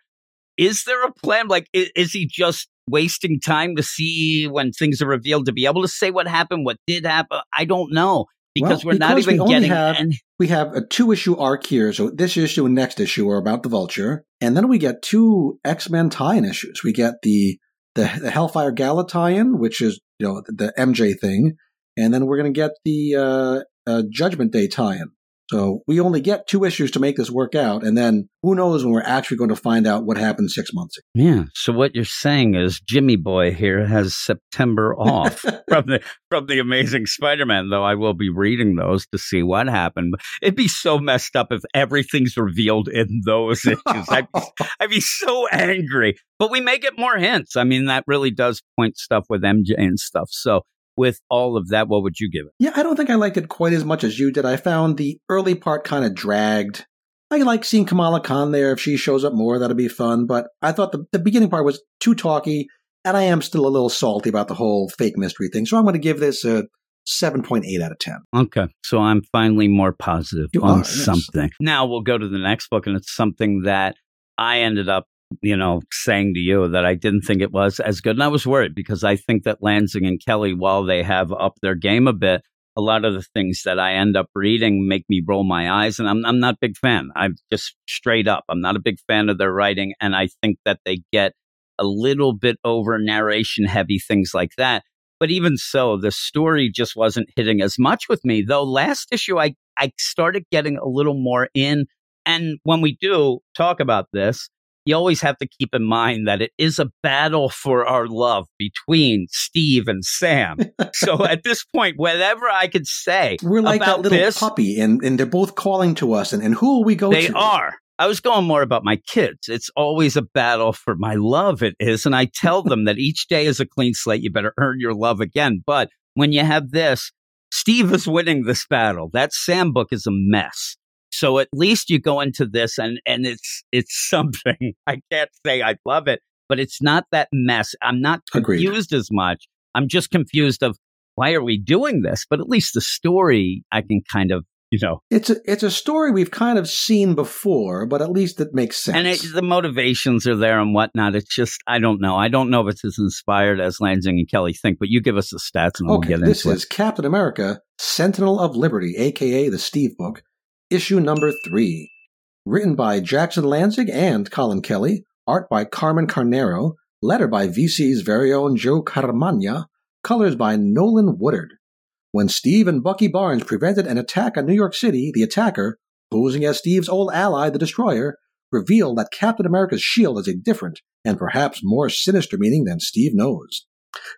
S1: is there a plan? Like, is, is he just wasting time to see when things are revealed to be able to say what happened, what did happen? I don't know because
S2: Well,
S1: we're not
S2: because we
S1: even
S2: only
S1: getting.
S2: have- We have a two issue arc here. So this issue and next issue are about the Vulture, and then we get two X Men tie-in issues. We get the the, the Hellfire Gala tie-in, which is you know the, the MJ thing, and then we're going to get the uh, uh, Judgment Day tie-in. So we only get two issues to make this work out, and then who knows when we're actually going to find out what happened six months ago.
S1: yeah, so what you're saying is Jimmy Boy here has September off from the from the Amazing Spider-Man. Though I will be reading those to see what happened. It'd be so messed up if everything's revealed in those issues. I'd be I'd be so angry. But we may get more hints. I mean, that really does point stuff with MJ and stuff. So with all of that, what would you give it?
S2: Yeah, I don't think I liked it quite as much as you did. I found the early part kind of dragged. I like seeing Kamala Khan there. If she shows up more, that'll be fun. But I thought the, the beginning part was too talky, and I am still a little salty about the whole fake mystery thing. So I'm going to give this a 7.8 out of 10.
S1: Okay. So I'm finally more positive
S2: You
S1: on
S2: are, yes.
S1: something. Now we'll go to the next book, and it's something that I ended up, you know, saying to you that I didn't think it was as good. And I was worried because I think that Lanzing and Kelly, while they have upped their game a bit, a lot of the things that I end up reading make me roll my eyes, and I'm I'm not a big fan. I'm just straight up. I'm not a big fan of their writing, and I think that they get a little bit over narration heavy, things like that. But even so, the story just wasn't hitting as much with me. Though last issue, I I started getting a little more in. And when we do talk about this, you always have to keep in mind that it is a battle for our love between Steve and Sam. so at this point, whatever I could say
S2: We're like
S1: about
S2: that little
S1: this,
S2: puppy, and, and they're both calling to us. And, and who will we go
S1: they
S2: to?
S1: They are. I was going more about my kids. It's always a battle for my love. It is. And I tell them that each day is a clean slate. You better earn your love again. But when you have this, Steve is winning this battle. That Sam book is a mess. So at least you go into this and, and it's, it's something. I can't say I love it, but it's not that mess. I'm not
S2: Agreed.
S1: confused as much. I'm just confused of why are we doing this? But at least the story I can kind of, you know,
S2: It's a, it's a story we've kind of seen before, but at least it makes sense.
S1: And it, the motivations are there and whatnot. It's just, I don't know. I don't know if it's as inspired as Lanzing and Kelly think, but you give us the stats and we'll
S2: Okay,
S1: get
S2: this
S1: into
S2: is Captain America, Sentinel of Liberty, aka the Steve book, issue number three. Written by Jackson Lanzing and Collin Kelly, art by Carmen Carnero, letter by VC's very own Joe Caramagna, colors by Nolan Woodard. When Steve and Bucky Barnes prevented an attack on New York City, the attacker, posing as Steve's old ally, the Destroyer, revealed that Captain America's shield has a different and perhaps more sinister meaning than Steve knows.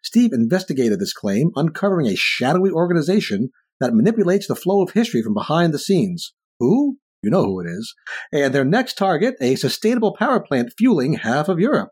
S2: Steve investigated this claim, uncovering a shadowy organization that manipulates the flow of history from behind the scenes. Who? You know who it is. And their next target, a sustainable power plant fueling half of Europe.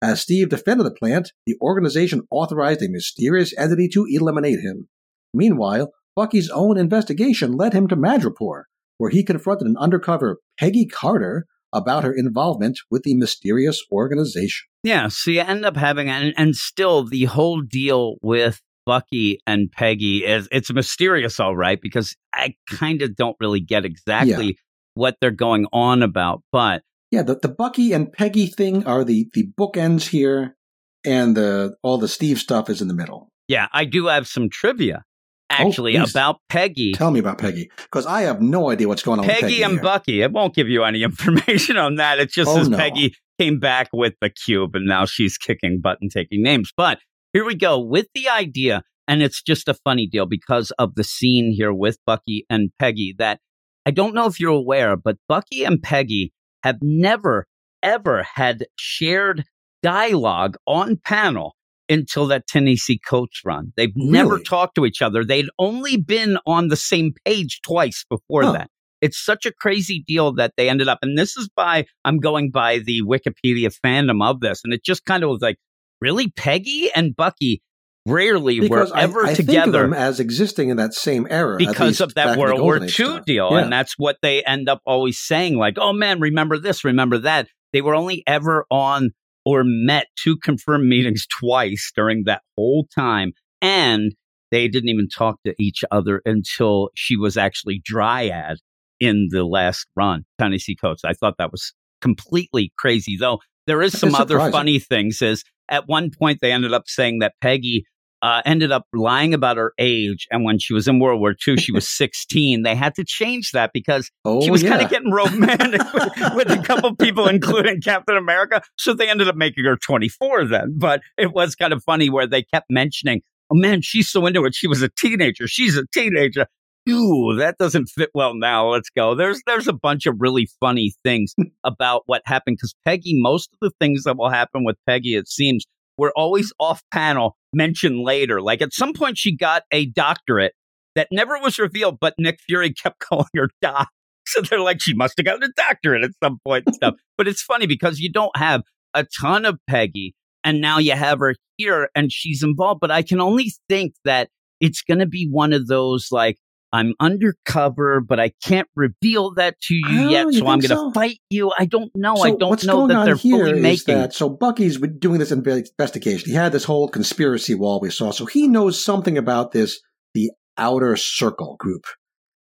S2: As Steve defended the plant, the organization authorized a mysterious entity to eliminate him. Meanwhile, Bucky's own investigation led him to Madripoor, where he confronted an undercover Peggy Carter about her involvement with the mysterious organization.
S1: Yeah, so you end up having, and, and still the whole deal with Bucky and Peggy is it's mysterious, all right, because I kind of don't really get exactly what they're going on about. But
S2: Yeah, the, the Bucky and Peggy thing are the, the bookends here, and the all the Steve stuff is in the middle.
S1: yeah, I do have some trivia oh, actually
S2: please.
S1: about Peggy.
S2: Tell me about Peggy, because I have no idea what's going on with
S1: Peggy
S2: Peggy
S1: and
S2: here.
S1: Bucky. It won't give you any information on that. It's just
S2: Oh,
S1: says
S2: no.
S1: Peggy came back with the cube and now she's kicking butt and taking names. But here we go with the idea. And it's just a funny deal because of the scene here with Bucky and Peggy that I don't know if you're aware, but Bucky and Peggy have never, ever had shared dialogue on panel until that Ta-Nehisi Coates run. They've never talked to each other. They'd only been on the same page twice before
S2: Huh.
S1: that. It's such a crazy deal that they ended up, and this is by, I'm going by the Wikipedia fandom of this, and it just kind of was like, really? Peggy and Bucky rarely
S2: because
S1: were
S2: I,
S1: ever
S2: I think of
S1: together
S2: them as existing in that same era
S1: because of that World War II
S2: stuff.
S1: deal.
S2: Yeah.
S1: And that's what they end up always saying, like, oh man, remember this, remember that. They were only ever on or met two confirmed meetings twice during that whole time. And they didn't even talk to each other until she was actually Dryad in the last run, Ta-Nehisi Coates. I thought that was completely crazy, though. There is some other funny things. Is at one point they ended up saying that Peggy uh, ended up lying about her age, and when she was in World War II, she was 16. They had to change that because
S2: oh,
S1: she was
S2: yeah.
S1: kind of getting romantic with, with a couple people, including Captain America. So they ended up making her 24 then. But it was kind of funny where they kept mentioning, oh man, she's so into it. She was a teenager. She's a teenager. Ooh, that doesn't fit well now. Let's go. There's there's a bunch of really funny things hmm. about what happened because Peggy, most of the things that will happen with Peggy, it seems, were always off panel, mentioned later. Like at some point, she got a doctorate that never was revealed, but Nick Fury kept calling her Doc. So they're like, she must have gotten a doctorate at some point and stuff. But it's funny because you don't have a ton of Peggy, and now you have her here and she's involved. But I can only think that it's going to be one of those like, I'm undercover, but I can't reveal that to you
S2: Oh,
S1: yet,
S2: you
S1: so I'm going to
S2: so?
S1: fight you. I don't know.
S2: So
S1: I don't
S2: what's
S1: know
S2: going
S1: that
S2: on
S1: they're
S2: here
S1: fully making.
S2: that so Bucky's doing this investigation. He had this whole conspiracy wall we saw, so he knows something about this the outer circle group.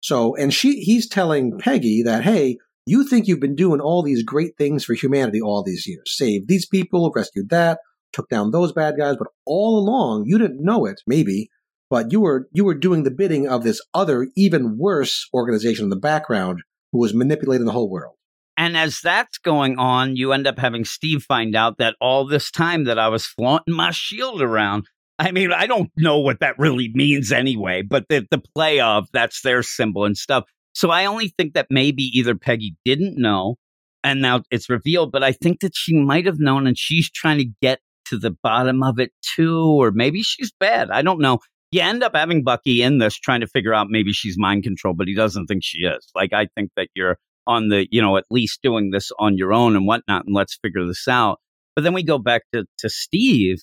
S2: So, and she he's telling Peggy that hey, you think you've been doing all these great things for humanity all these years, saved these people, rescued that, took down those bad guys, but all along you didn't know it, maybe, but you were you were doing the bidding of this other, even worse organization in the background who was manipulating the whole world.
S1: And as that's going on, you end up having Steve find out that all this time that I was flaunting my shield around. I mean, I don't know what that really means anyway, but the, the play of that's their symbol and stuff. So I only think that maybe either Peggy didn't know and now it's revealed, but I think that she might have known and she's trying to get to the bottom of it too, or maybe she's bad. I don't know. You end up having Bucky in this trying to figure out maybe she's mind control, but he doesn't think she is. Like, I think that you're on the, you know, at least doing this on your own and whatnot, and let's figure this out. But then we go back to, to Steve.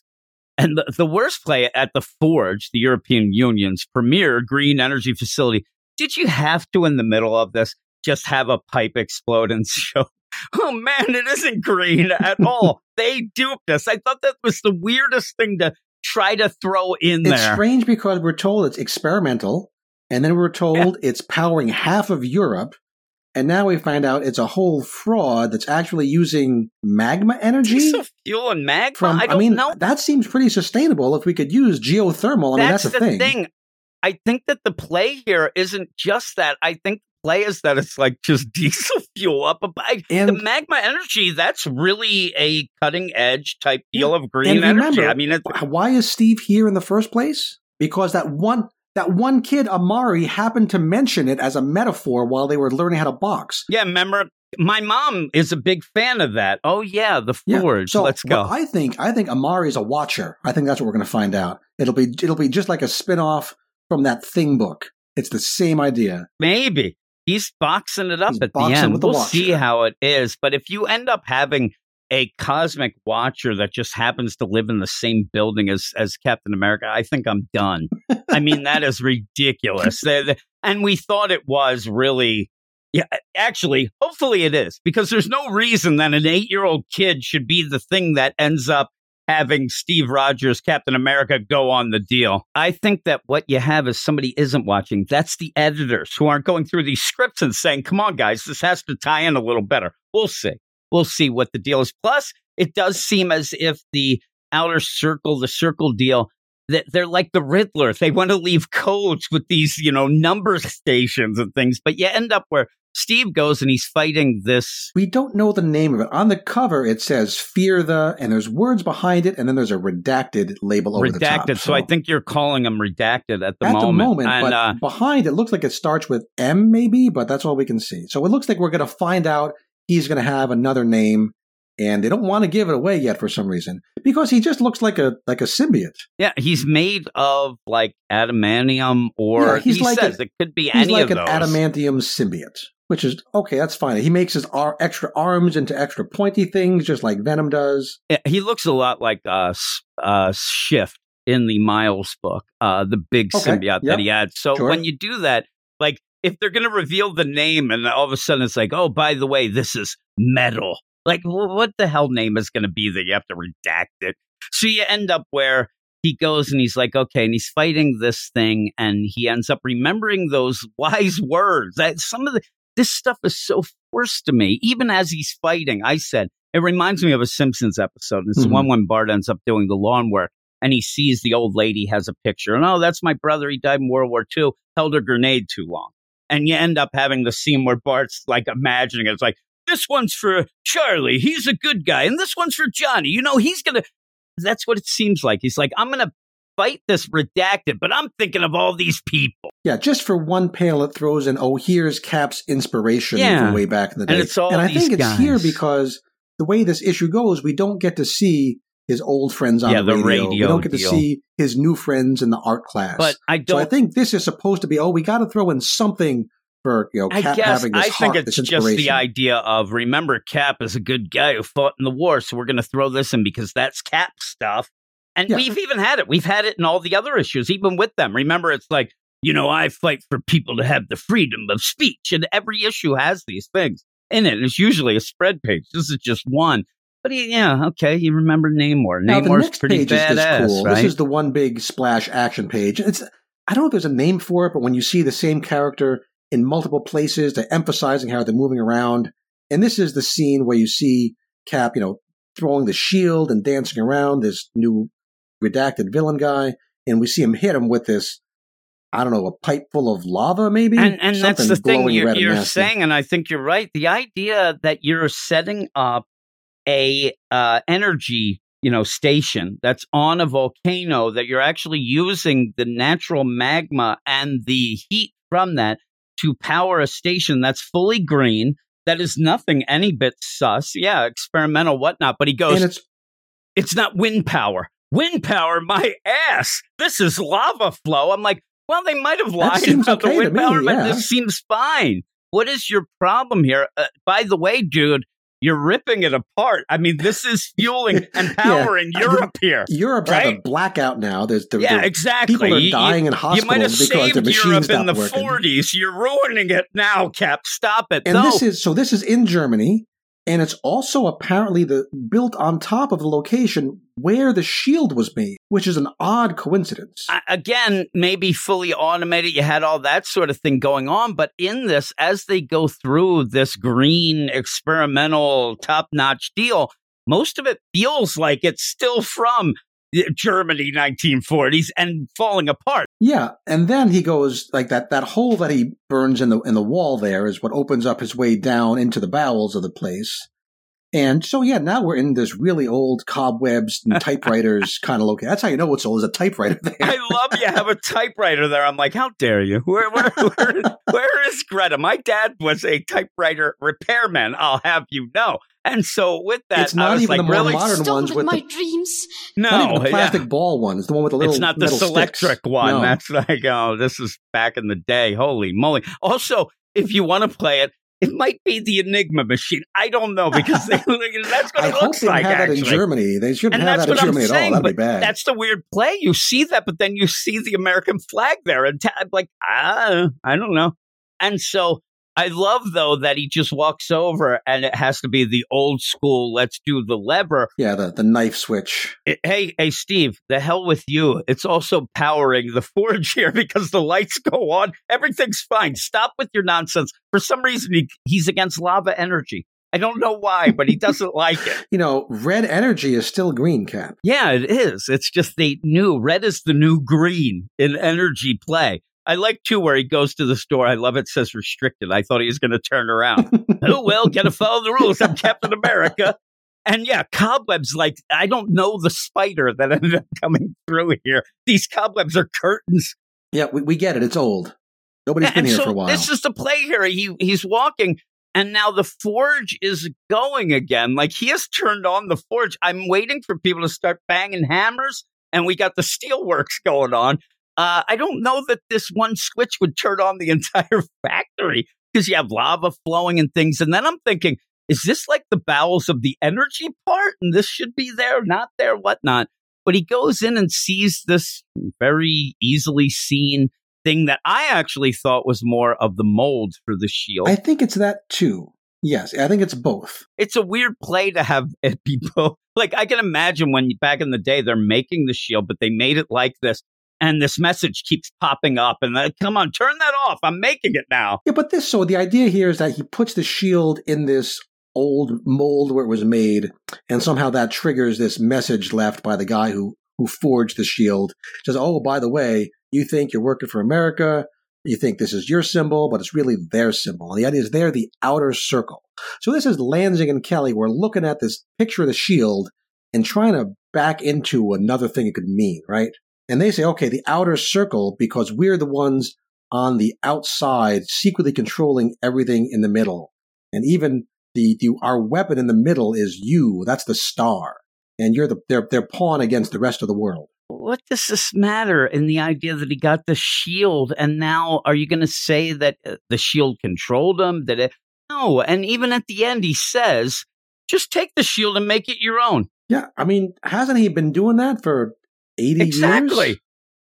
S1: And the, the worst play at the Forge, the European Union's premier green energy facility, did you have to, in the middle of this, just have a pipe explode and show, oh man, it isn't green at all? they duped us. I thought that was the weirdest thing to try to throw in
S2: It's
S1: there.
S2: strange because we're told it's experimental, and then we're told it's powering half of Europe, and now we find out it's a whole fraud that's actually using magma energy
S1: fuel and magma?
S2: from.
S1: I don't
S2: mean,
S1: know.
S2: that seems pretty sustainable if we could use geothermal. I mean,
S1: that's,
S2: that's, a
S1: the
S2: thing.
S1: I think that the play here isn't just that. I think the is that it's like just diesel fuel up a bike. The
S2: And
S1: magma energy, that's really a cutting edge type deal of green energy.
S2: remember,
S1: I mean, it's,
S2: why is Steve here in the first place? Because that one. That one kid, Amari, happened to mention it as a metaphor while they were learning how to box.
S1: yeah, remember, my mom is a big fan of that. Oh, yeah, the
S2: Yeah, So
S1: Let's go.
S2: I think I think Amari is a watcher. I think that's what we're going to find out. It'll be it'll be just like a spin-off from that Thing book. It's the same idea.
S1: Maybe. He's boxing it up
S2: He's
S1: at the end. we'll
S2: Watcher.
S1: see how it is. But if you end up having a cosmic watcher that just happens to live in the same building as, as Captain America, I think I'm done. I mean, that is ridiculous. And we thought it was really Yeah, actually, hopefully it is because there's no reason that an eight year old kid should be the thing that ends up having Steve Rogers, Captain America, go on the deal. I think that what you have is somebody isn't watching. That's the editors who aren't going through these scripts and saying, come on, guys, this has to tie in a little better. We'll see. We'll see what the deal is. Plus, it does seem as if the outer circle, the circle deal, that they're like the Riddler. They want to leave codes with these, you know, number stations and things, but you end up where Steve goes and he's fighting this.
S2: We don't know the name of it. On the cover, it says "Fear the," and there's words behind it, and then there's a redacted label over
S1: redacted,
S2: the top. Redacted.
S1: So, I think you're calling them redacted at the
S2: at
S1: moment.
S2: the moment,
S1: And,
S2: but
S1: uh,
S2: behind it looks like it starts with M, maybe, but that's all we can see. So it looks like we're going to find out he's going to have another name, and they don't want to give it away yet for some reason because he just looks like a like a symbiote.
S1: yeah, he's made of like adamantium, or
S2: Yeah, he's
S1: he
S2: like
S1: says
S2: a-
S1: it could be any
S2: like
S1: of
S2: an
S1: those.
S2: adamantium symbiote, which is okay. That's fine. He makes his ar- extra arms into extra pointy things, just like Venom does.
S1: Yeah, he looks a lot like uh, uh, Shift in the Miles book, uh, the big
S2: Okay,
S1: symbiote
S2: yep,
S1: that he had. So
S2: sure.
S1: when you do that, like if they're going to reveal the name and all of a sudden it's like, oh, by the way, this is metal. Like, wh- what the hell name is going to be that you have to redact it? So you end up where he goes and he's like, okay, and he's fighting this thing, and he ends up remembering those wise words. That some of the this stuff is so forced to me, even as he's fighting. I said it reminds me of a Simpsons episode. It's the
S2: Mhm.
S1: one when Bart ends up doing the lawn work, and he sees the old lady has a picture, and oh, that's my brother. He died in World War II. Held a grenade too long, and you end up having the scene where Bart's like imagining it. It's like this one's for Charlie. He's a good guy, and this one's for Johnny. You know, he's gonna. That's what it seems like. He's like, I'm gonna fight this redacted, but I'm thinking of all these people.
S2: Yeah, just for one panel, it throws in, oh, here's Cap's inspiration
S1: Yeah.
S2: from way back in the day.
S1: And it's all
S2: and
S1: I
S2: think it's here because the way this issue goes, we don't get to see his old friends on
S1: Yeah,
S2: the,
S1: the
S2: radio. We don't get to see his new friends in the art class.
S1: But I don't.
S2: I think this is supposed to be, oh, we got to throw in something for you know
S1: I
S2: Cap
S1: guess I think
S2: heart,
S1: it's
S2: this
S1: just the idea of remember Cap is a good guy who fought in the war, so we're going to throw this in because that's Cap stuff. And
S2: Yeah.
S1: we've even had it. We've had it in all the other issues, even with them. Remember, it's like you know, I fight for people to have the freedom of speech, and every issue has these things in it. It's usually a spread page. This is just one. But he- yeah, okay, you remember Namor.
S2: Now the
S1: Namor's
S2: next
S1: pretty
S2: page is, is
S1: badass,
S2: cool.
S1: right?
S2: This is the one big splash action page. It's I don't know if there's a name for it, but when you see the same character in multiple places, they're emphasizing how they're moving around. And this is the scene where you see Cap, you know, throwing the shield and dancing around this new redacted villain guy, and we see him hit him with this. I don't know, a pipe full of lava, maybe.
S1: and and that's the thing you're, you're saying, and I think you're right. The idea that you're setting up a uh, energy you know station that's on a volcano that you're actually using the natural magma and the heat from that to power a station that's fully green that is nothing any bit sus yeah experimental whatnot but he goes
S2: it's
S1: it's not wind power. Wind power, my ass. This is lava flow. I'm like, well, they might have lied about
S2: okay
S1: the wind
S2: me,
S1: power, but this seems fine. What is your problem here? Uh, by the way, dude, you're ripping it apart. I mean, this is fueling and powering
S2: I-
S1: Europe here.
S2: Europe's had a blackout now. There's the,
S1: Yeah,
S2: the-
S1: exactly.
S2: people are
S1: You- you-
S2: dying in
S1: You might have
S2: hospitals because the machines
S1: Europe in the
S2: working.
S1: 40s. You're ruining it now, Cap. Stop it.
S2: And
S1: no.
S2: this is so this is in Germany, and it's also apparently the built on top of the location where the shield was made, which is an odd coincidence.
S1: Again, maybe fully automated. You had all that sort of thing going on. But in this, as they go through this green experimental top notch deal, most of it feels like it's still from Germany 1940s and falling apart.
S2: yeah, and then he goes like that. That hole that he burns in the in the wall there is what opens up his way down into the bowels of the place. And so yeah, now we're in this really old cobwebs and typewriters kind of location. That's how you know it's old. There's a typewriter there.
S1: I love you have a typewriter there. I'm like, how dare you? Where, where, where, where is Greta? My dad was a typewriter repairman. I'll have you know. And so with that,
S2: It's not
S1: I was
S2: even
S1: like,
S2: the more
S1: really?
S2: modern ones
S3: Stolen
S2: with
S3: my
S2: the
S3: dreams.
S1: No,
S2: not even the
S1: yeah.
S2: plastic ball one. It's the one with the little.
S1: it's not the
S2: metal sticks.
S1: electric one.
S2: No.
S1: That's like, oh, this is back in the day. Holy moly. Also, if you want to play it, it might be the Enigma machine. I don't know because they, that's what
S2: I
S1: it
S2: hope
S1: looks
S2: they
S1: like.
S2: have that in. Germany. They shouldn't
S1: And
S2: have
S1: that's
S2: that in
S1: what I'm
S2: Germany at all.
S1: saying.
S2: That'd be
S1: But
S2: bad.
S1: that's the weird play. You see that, but then you see the American flag there, and ta- I'm like, ah, I don't know. And so I love though that he just walks over and it has to be the old school. Let's do the lever.
S2: Yeah, the, the knife switch.
S1: It- hey, hey, Steve, the hell with you. It's also powering the forge here because the lights go on. Everything's fine. Stop with your nonsense. For some reason, he, he's against lava energy. I don't know why, but he doesn't like it.
S2: You know, red energy is still green, Cap.
S1: Yeah, it is. It's just they knew red is the new green in energy play. I like too where he goes to the store. I love it says restricted. I thought he was going to turn around. oh well, gotta follow the rules. I'm Captain America. And yeah, cobwebs like I don't know the spider that ended up coming through here. These cobwebs are curtains.
S2: Yeah, we, we get it. It's old. Nobody's been
S1: and
S2: here
S1: so
S2: for a while.
S1: this is the play here. He he's walking, and now the forge is going again. Like he has turned on the forge. I'm waiting for people to start banging hammers, and we got the steelworks going on. Uh, I don't know that this one switch would turn on the entire factory because you have lava flowing and things. And then I'm thinking, is this like the bowels of the energy part? And this should be there, not there, whatnot. But he goes in and sees this very easily seen thing that I actually thought was more of the mold for the shield.
S2: I think it's that too. Yes, I think it's both.
S1: it's a weird play to have it be both. Like I can imagine when back in the day they're making the shield, but they made it like this, and this message keeps popping up, and like, come on, turn that off. I'm making it now.
S2: Yeah, but this, so the idea here is that he puts the shield in this old mold where it was made, and somehow that triggers this message left by the guy who, who forged the shield. Says, oh, by the way, you think you're working for America, you think this is your symbol, but it's really their symbol. And the idea is they're the outer circle. So this is Lanzing and Kelly. We're looking at this picture of the shield and trying to back into another thing it could mean, right? And they say, okay, the outer circle, because we're the ones on the outside, secretly controlling everything in the middle. And even the, the our weapon in the middle is you. That's the star. And you're the their their pawn against the rest of the world.
S1: What does this matter in the idea that he got the shield, and now are you going to say that uh, the shield controlled him? That it no, and even at the end he says, just take the shield and make it your own.
S2: Yeah, I mean, hasn't he been doing that for eighty
S1: Exactly.
S2: years?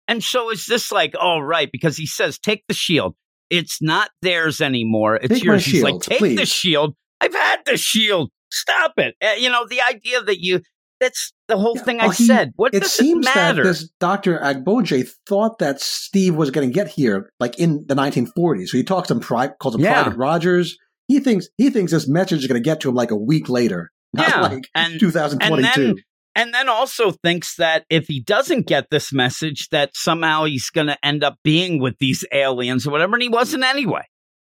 S1: And so is this like, all right, because he says, take the shield. It's not theirs anymore. It's
S2: Take
S1: yours. He's like,
S2: shield,
S1: take the shield. I've had the shield. Stop it. Uh, you know, the idea that you, that's the whole
S2: Yeah,
S1: thing
S2: well,
S1: I
S2: he-
S1: said. What
S2: It
S1: does
S2: seems
S1: it matter?
S2: that this Dr. Agboje thought that Steve was going to get here like in the 1940s. So he talks to him, pri- calls him
S1: Yeah.
S2: Private Rogers. He thinks he thinks this message is going to get to him like a week later, not
S1: Yeah,
S2: like
S1: and-
S2: 2022.
S1: and then and then also thinks that if he doesn't get this message that somehow he's going to end up being with these aliens or whatever and he wasn't anyway.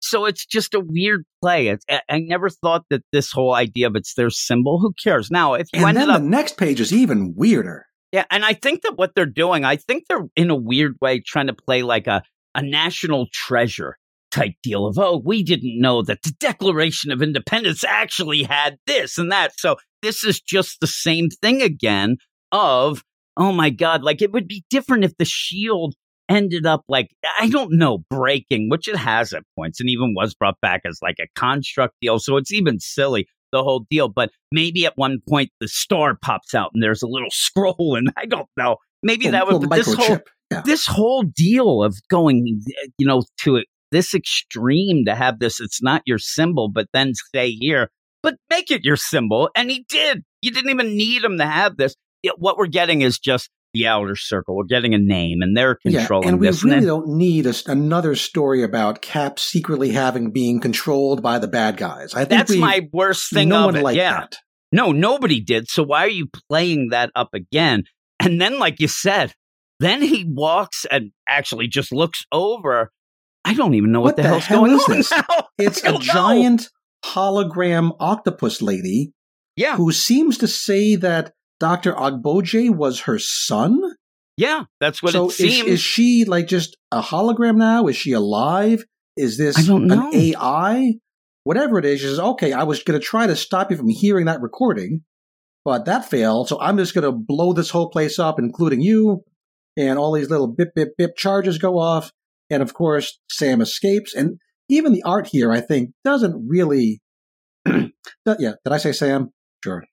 S1: So it's just a weird play. It's, I, never thought that this whole idea of it's their symbol who cares? Now if you
S2: and then
S1: up
S2: the next page is even weirder.
S1: yeah and i think that what they're doing i think they're in a weird way trying to play like a, a national treasure type deal of oh we didn't know that the declaration of independence actually had this and that. So this is just the same thing again of oh my god like it would be different if the shield ended up like i don't know breaking which it has at points and even was brought back as like a construct deal so it's even silly the whole deal but maybe at one point the star pops out and there's a little scroll and i don't know maybe that would this whole.
S2: Yeah.
S1: this whole deal of going, you know, to this extreme to have this, it's not your symbol, but then say here, but make it your symbol. And he did. You didn't even need him to have this. Yeah, what we're getting is just the outer circle. We're getting a name and they're controlling
S2: yeah, and we
S1: this.
S2: really
S1: and then,
S2: don't need a another story about Cap secretly having being controlled by the bad guys. I think
S1: that's
S2: we,
S1: my worst thing
S2: no one
S1: it.
S2: liked
S1: yeah.
S2: that.
S1: No, nobody did. So why are you playing that up again? And then, like you said, then he walks and actually just looks over. I don't even know what,
S2: What
S1: the,
S2: the
S1: hell's
S2: hell
S1: going on
S2: this?
S1: now.
S2: It's a
S1: know.
S2: giant hologram octopus lady
S1: Yeah,
S2: who seems to say that Dr. Ogboje was her son.
S1: yeah, that's what
S2: so
S1: it
S2: is,
S1: seems.
S2: is she like just a hologram now? Is she alive? Is this
S1: I don't know.
S2: an AI? Whatever it is, she says, okay, I was going to try to stop you from hearing that recording, but that failed. So I'm just going to blow this whole place up, including you. And all these little bip, bip, bip charges go off. And of course, Sam escapes. And even the art here, I think, doesn't really. yeah, did I say Sam? Sure.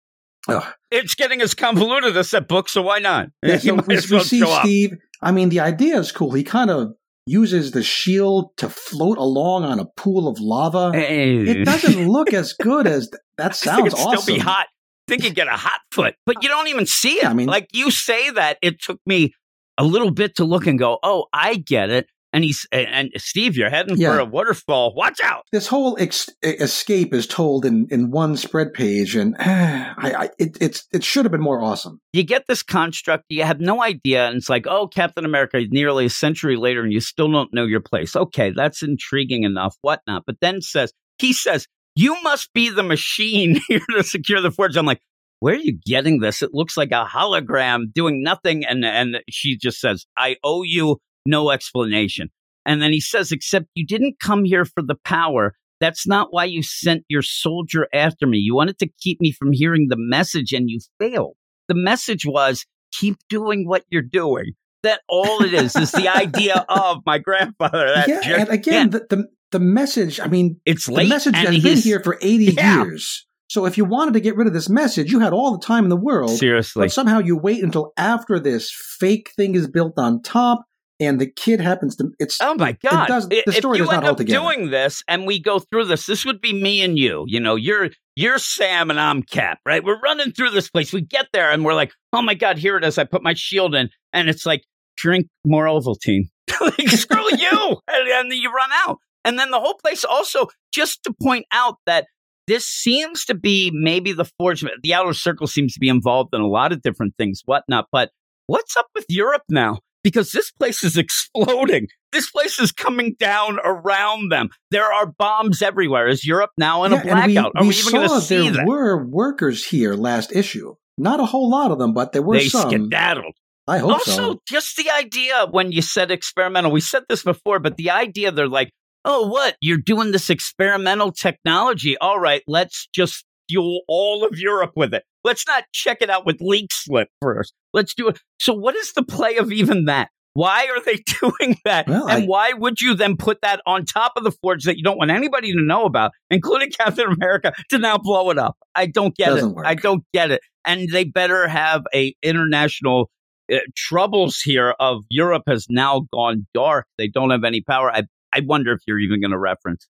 S2: Ugh.
S1: it's getting as convoluted as that book, so why not?
S2: Yeah,
S1: you
S2: so we,
S1: as
S2: we see
S1: show up.
S2: Steve. I mean, the idea is cool. He kind of uses the shield to float along on a pool of lava. It doesn't look as good as th- that
S1: I
S2: sounds
S1: it'd
S2: awesome.
S1: still be hot. I think you get a hot foot, but you don't even see it.
S2: Yeah, I mean-
S1: like you say that, it took me a little bit to look and go, "Oh, I get it." And he's and, and Steve, you're heading for a waterfall. Watch out!
S2: This whole ex- escape is told in, in one spread page, and I, I, it, it's it should have been more awesome.
S1: You get this construct, you have no idea, and it's like, "Oh, Captain America!" Nearly a century later, and you still don't know your place. Okay, that's intriguing enough, whatnot. But then says he says, "You must be the machine here to secure the forge." I'm like. Where are you getting this? It looks like a hologram doing nothing. And, and she just says, I owe you no explanation. And then he says, except you didn't come here for the power. That's not why you sent your soldier after me. You wanted to keep me from hearing the message and you failed. The message was keep doing what you're doing. That all it is is the idea of my grandfather. That
S2: yeah,
S1: jerk.
S2: and again, the, the the message. I mean,
S1: it's
S2: the message has been here for eighty
S1: Yeah.
S2: years. So if you wanted to get rid of this message, you had all the time in the world.
S1: Seriously.
S2: But somehow you wait until after this fake thing is built on top, and the kid happens to. It's
S1: Oh my God!
S2: does- the
S1: if
S2: story
S1: you
S2: does not
S1: end up
S2: together.
S1: doing this, and we go through this, this would be me and you. You know, you're you're Sam and I'm Cap, right? We're running through this place. We get there, and we're like, "Oh my God, here it is!" I put my shield in, and it's like, drink more Ovaltine. like, screw you, and, and then you run out. And then the whole place also, just to point out that this seems to be maybe the forge. The outer circle seems to be involved in a lot of different things, whatnot. But what's up with Europe now? Because this place is exploding. This place is coming down around them. There are bombs everywhere. Is Europe now in
S2: Yeah,
S1: a
S2: and we-
S1: blackout? are we even going to see
S2: there
S1: that?
S2: were workers here last issue. Not a whole lot of them, but there were
S1: they
S2: some.
S1: skedaddled.
S2: I hope
S1: also,
S2: so.
S1: just the idea when you said experimental, we said this before, but the idea they're like, oh, what? You're doing this experimental technology. All right, let's just fuel all of Europe with it. Let's not check it out with leak slip first. Let's do it. So, what is the play of even that? Why are they doing that?
S2: Well,
S1: and
S2: I-
S1: why would you then put that on top of the forge that you don't want anybody to know about, including Captain America, to now blow it up? I don't get it.
S2: work.
S1: I don't get it. And they better have a international uh, troubles here of Europe has now gone dark. They don't have any power. I I wonder if you're even going to reference.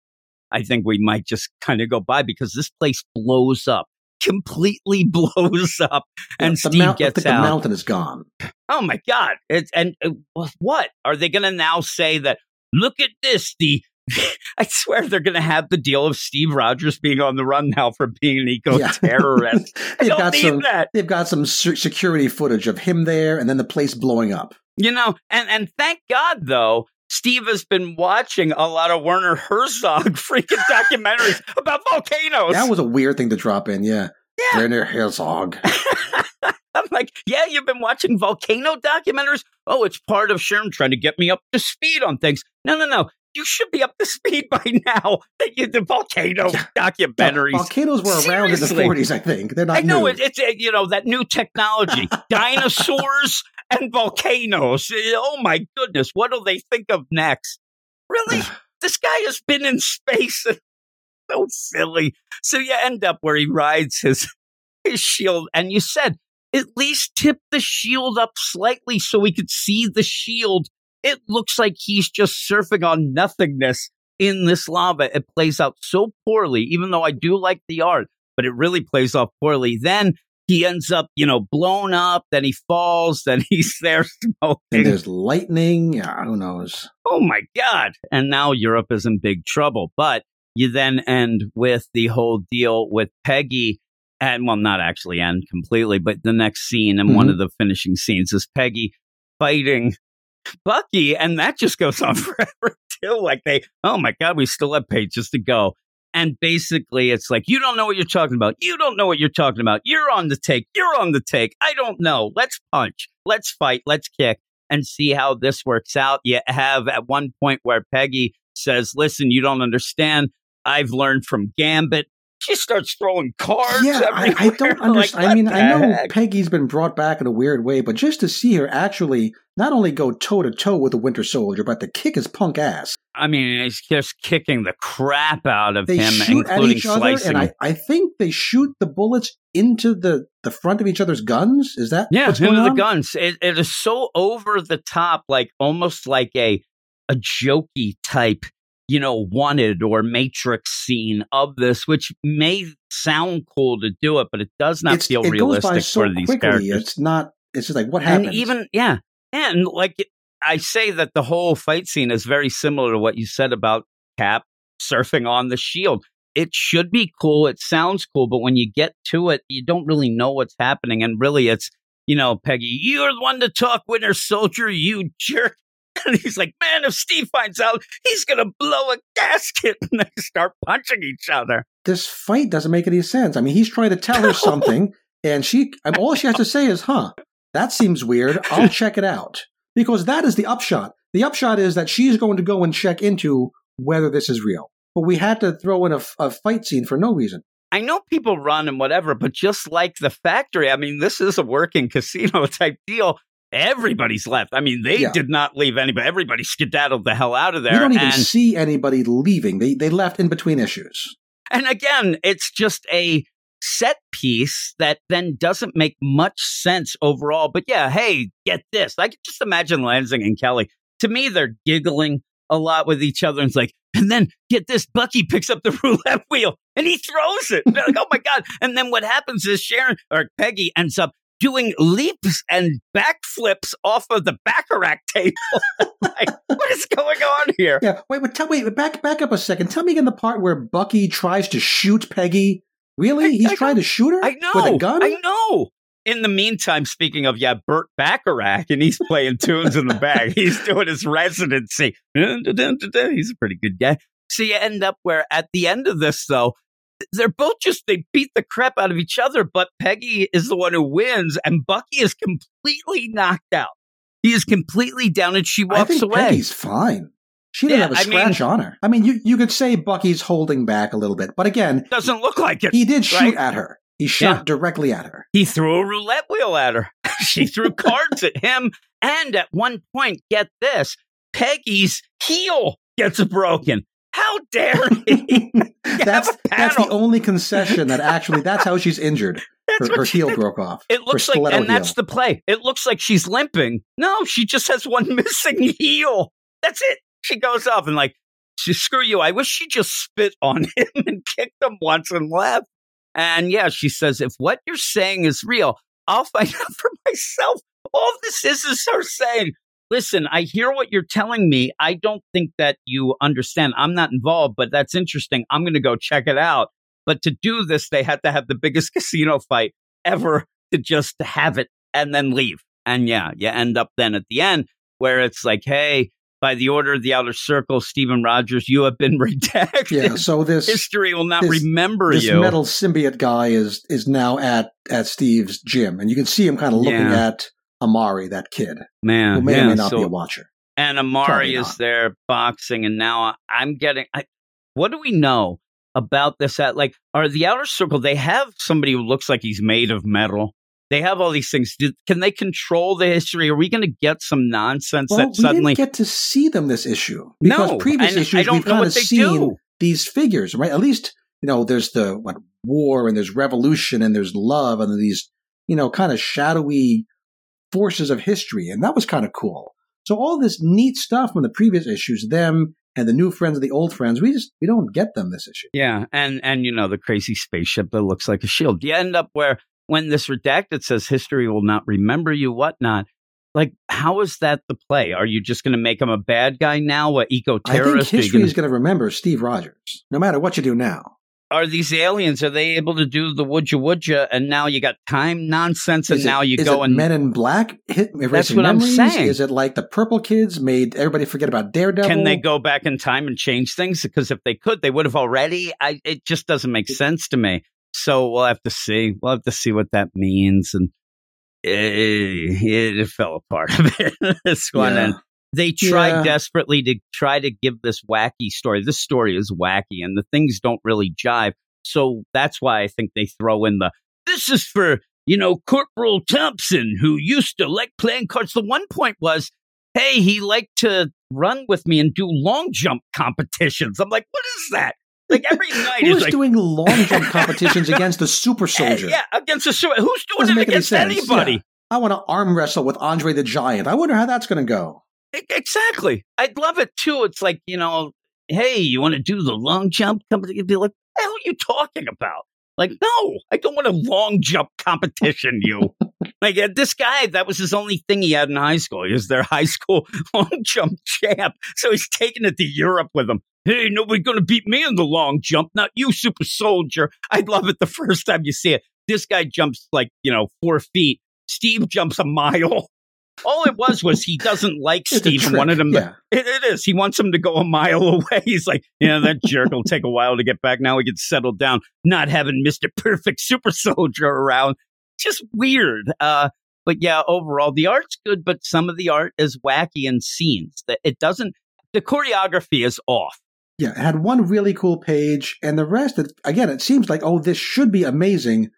S1: I think we might just kind of go by because this place blows up, completely blows up, and
S2: the
S1: Steve
S2: mount-
S1: gets
S2: think the mountain is gone.
S1: Oh my God! It's and uh, what are they going to now say that? Look at this. The I swear they're going to have the deal of Steve Rogers being on the run now for being an eco terrorist. I
S2: they've
S1: don't
S2: got
S1: need
S2: some.
S1: that.
S2: They've got some security footage of him there, and then the place blowing up.
S1: You know, and and thank God though, Steve has been watching a lot of Werner Herzog freaking documentaries about volcanoes.
S2: That was a weird thing to drop in. Yeah,
S1: Yeah.
S2: Werner Herzog.
S1: I'm like, yeah, you've been watching volcano documentaries. Oh, it's part of Sherm trying to get me up to speed on things. No, no, no. You should be up to speed by now. That you the volcano
S2: Yeah.
S1: documentaries.
S2: Volcanoes were around in the 40s, I think. They're not
S1: I know
S2: new.
S1: it, it's uh, you know that new technology, dinosaurs and volcanoes. Oh my goodness, what do they think of next? Really, this guy has been in space. so silly. So you end up where he rides his his shield, and you said at least tip the shield up slightly so we could see the shield. It looks like he's just surfing on nothingness in this lava. It plays out so poorly, even though I do like the art, but it really plays off poorly. Then he ends up, you know, blown up. Then he falls. Then he's there smoking.
S2: and there's lightning. Yeah, who knows?
S1: Oh my God. And now Europe is in big trouble. But you then end with the whole deal with Peggy. And well, not actually end completely, but the next scene and one
S2: Mhm.
S1: of the finishing scenes is Peggy fighting Bucky. And that just goes on forever too. Like they, oh my God, we still have pages to go. And basically, it's like, you don't know what you're talking about. You don't know what you're talking about. You're on the take. You're on the take. I don't know. Let's punch. Let's fight. Let's kick and see how this works out. You have at one point where Peggy says, Listen, you don't understand. I've learned from Gambit. She starts throwing cards.
S2: Yeah, I, I don't
S1: Like,
S2: understand. I mean, I know
S1: heck?
S2: Peggy's been brought back in a weird way, but just to see her actually not only go toe to toe with the Winter Soldier, but to kick his punk ass.
S1: I mean, he's just kicking the crap out of
S2: They
S1: him,
S2: shoot at
S1: including
S2: each other,
S1: slicing.
S2: and I, I think they shoot the bullets into the, the front of each other's guns. Is that
S1: yeah,
S2: what's
S1: into
S2: going
S1: the
S2: on?
S1: guns. It, it is so over the top, like almost like a a jokey type, you know, wanted or matrix scene of this, which may sound cool to do it, but it does not
S2: It's-
S1: feel
S2: it goes by
S1: realistic
S2: so
S1: for these
S2: quickly.
S1: characters.
S2: It's not. It's just like what happened.
S1: And even yeah, and like I say that the whole fight scene is very similar to what you said about Cap surfing on the shield. It should be cool. It sounds cool, but when you get to it, you don't really know what's happening. And really, it's you know, Peggy, you're the one to talk, Winter Soldier, you jerk. And he's like, man, if Steve finds out, he's gonna blow a gasket, and they start punching each other.
S2: this fight doesn't make any sense. I mean, he's trying to tell her something, and she, and all she has to say is, "Huh, that seems weird. I'll check it out." Because that is the upshot. The upshot is that she's going to go and check into whether this is real. But we had to throw in a, a fight scene for no reason.
S1: I know people run and whatever, but just like the factory, I mean, this is a working casino type deal. Everybody's left. I mean, they
S2: Yeah.
S1: did not leave anybody. Everybody skedaddled the hell out of there.
S2: You don't even
S1: and,
S2: see anybody leaving. They they left in between issues.
S1: and again, it's just a set piece that then doesn't make much sense overall. But yeah, hey, get this. I can just imagine Lanzing and Kelly. To me, they're giggling a lot with each other. And it's like, and then get this, Bucky picks up the roulette wheel and he throws it. They're like, oh my God. And then what happens is Sharon or Peggy ends up doing leaps and backflips off of the Baccarat table. like, what is going on here?
S2: Yeah. Wait, but tell wait, back back up a second. Tell me again the part where Bucky tries to shoot Peggy. Really?
S1: I-
S2: He's
S1: I
S2: trying to shoot her
S1: I know.
S2: with a gun.
S1: I know. In the meantime, speaking of, yeah, Burt Bacharach, and he's playing tunes in the back. He's doing his residency. He's a pretty good guy. So you end up where at the end of this, though, they're both just, they beat the crap out of each other, but Peggy is the one who wins, and Bucky is completely knocked out. He is completely down, and she walks I
S2: think
S1: away.
S2: Peggy's fine. She didn't
S1: Yeah,
S2: have a
S1: I
S2: scratch
S1: mean-
S2: on her. I mean, you, you could say Bucky's holding back a little bit, but again,
S1: Doesn't look like it.
S2: he did shoot
S1: right?
S2: at her. He shot
S1: Yeah.
S2: directly at her.
S1: He threw a roulette wheel at her. she threw cards at him. And at one point, get this Peggy's heel gets broken. How dare he?
S2: that's that's the only concession that actually that's how she's injured. Her, her heel broke off.
S1: It looks like, and that's the play. It looks like she's limping. No, she just has one missing heel. That's it. She goes off and like, she, screw you. I wish she just spit on him and kicked him once and left. And yeah, she says, if what you're saying is real, I'll find out for myself. All this is is her saying, listen, I hear what you're telling me. I don't think that you understand. I'm not involved, but that's interesting. I'm going to go check it out. But to do this, they had to have the biggest casino fight ever to just have it and then leave. And yeah, you end up then at the end where it's like, hey, by the order of the outer circle, Stephen Rogers, you have been redacted.
S2: Yeah, so this
S1: History will not
S2: this-
S1: remember
S2: this
S1: you.
S2: This metal symbiote guy is is now at at Steve's gym, and you can see him kind of looking
S1: Yeah.
S2: at Amari, that kid,
S1: Man,
S2: who may
S1: yeah,
S2: or may not
S1: so-
S2: be a watcher.
S1: and Amari
S2: Probably
S1: is
S2: not.
S1: there boxing, and now I'm getting. I, what do we know about this? At like, are the outer circle? They have somebody who looks like he's made of metal. They have all these things. Did, can they control the history? Are we going to get some nonsense
S2: Well,
S1: that
S2: we
S1: suddenly?
S2: get to see them this issue because
S1: no,
S2: previous
S1: I
S2: issues
S1: don't
S2: we've
S1: know
S2: kind
S1: what
S2: of
S1: they
S2: seen
S1: do.
S2: these figures, right? At least you know there's the what war and there's revolution and there's love and these you know kind of shadowy forces of history, and that was kind of cool. So all this neat stuff from the previous issues, them and the new friends of the old friends, we just we don't get them this issue.
S1: Yeah, and and you know the crazy spaceship that looks like a shield. You end up where when this redacted says history will not remember you, whatnot. Like, how is that the play? Are you just going to make him a bad guy now, a eco
S2: I think
S1: terrorist?
S2: history is going to remember Steve Rogers, no matter what you do now.
S1: Are these aliens? Are they able to do the woodja woodja? And now you got time nonsense, and
S2: it-
S1: now you
S2: is
S1: go
S2: it
S1: and
S2: Men in Black hit erasing
S1: what I'm saying.
S2: Is it like the Purple Kids made everybody forget about Daredevil?
S1: can they go back in time and change things? Because if they could, they would have already. I, it just doesn't make sense to me. So we'll have to see. We'll have to see what that means. And it, it fell apart a bit. this one,
S2: Yeah.
S1: and they tried
S2: Yeah.
S1: desperately to try to give this wacky story. This story is wacky, and the things don't really jive. So that's why I think they throw in the. This is for you know Corporal Thompson, who used to like playing cards. The one point was, hey, he liked to run with me and do long jump competitions. I'm like, what is that? Like every night
S2: Who
S1: is
S2: is
S1: like,
S2: doing long jump competitions against the super eh, soldier?
S1: yeah, against a super. Who's doing
S2: Doesn't
S1: it against anybody?
S2: Yeah. I want to arm wrestle with Andre the Giant. I wonder how that's going to go.
S1: Exactly. I'd love it too. It's like, you know, hey, you want to do the long jump? Would be like, what the hell are you talking about? Like, no, I don't want a long jump competition, you. like, uh, this guy, that was his only thing he had in high school. He was their high school long jump champ. So he's taking it to Europe with him. Hey, nobody's going to beat me in the long jump, not you, super soldier. I'd love it the first time you see it. This guy jumps like, you know, four feet. Steve jumps a mile. All it was was he doesn't like Steve and wanted him to
S2: yeah.
S1: it, it is. He wants him to go a mile away. He's like, yeah, that jerk will take a while to get back. Now we can settle down, not having Mr. Perfect Super Soldier around. Just weird. Uh, but yeah, overall, the art's good, but some of the art is wacky in scenes. That it doesn't. The choreography is off.
S2: Yeah, it had one really cool page, and the rest, it, again, it seems like, oh, this should be amazing.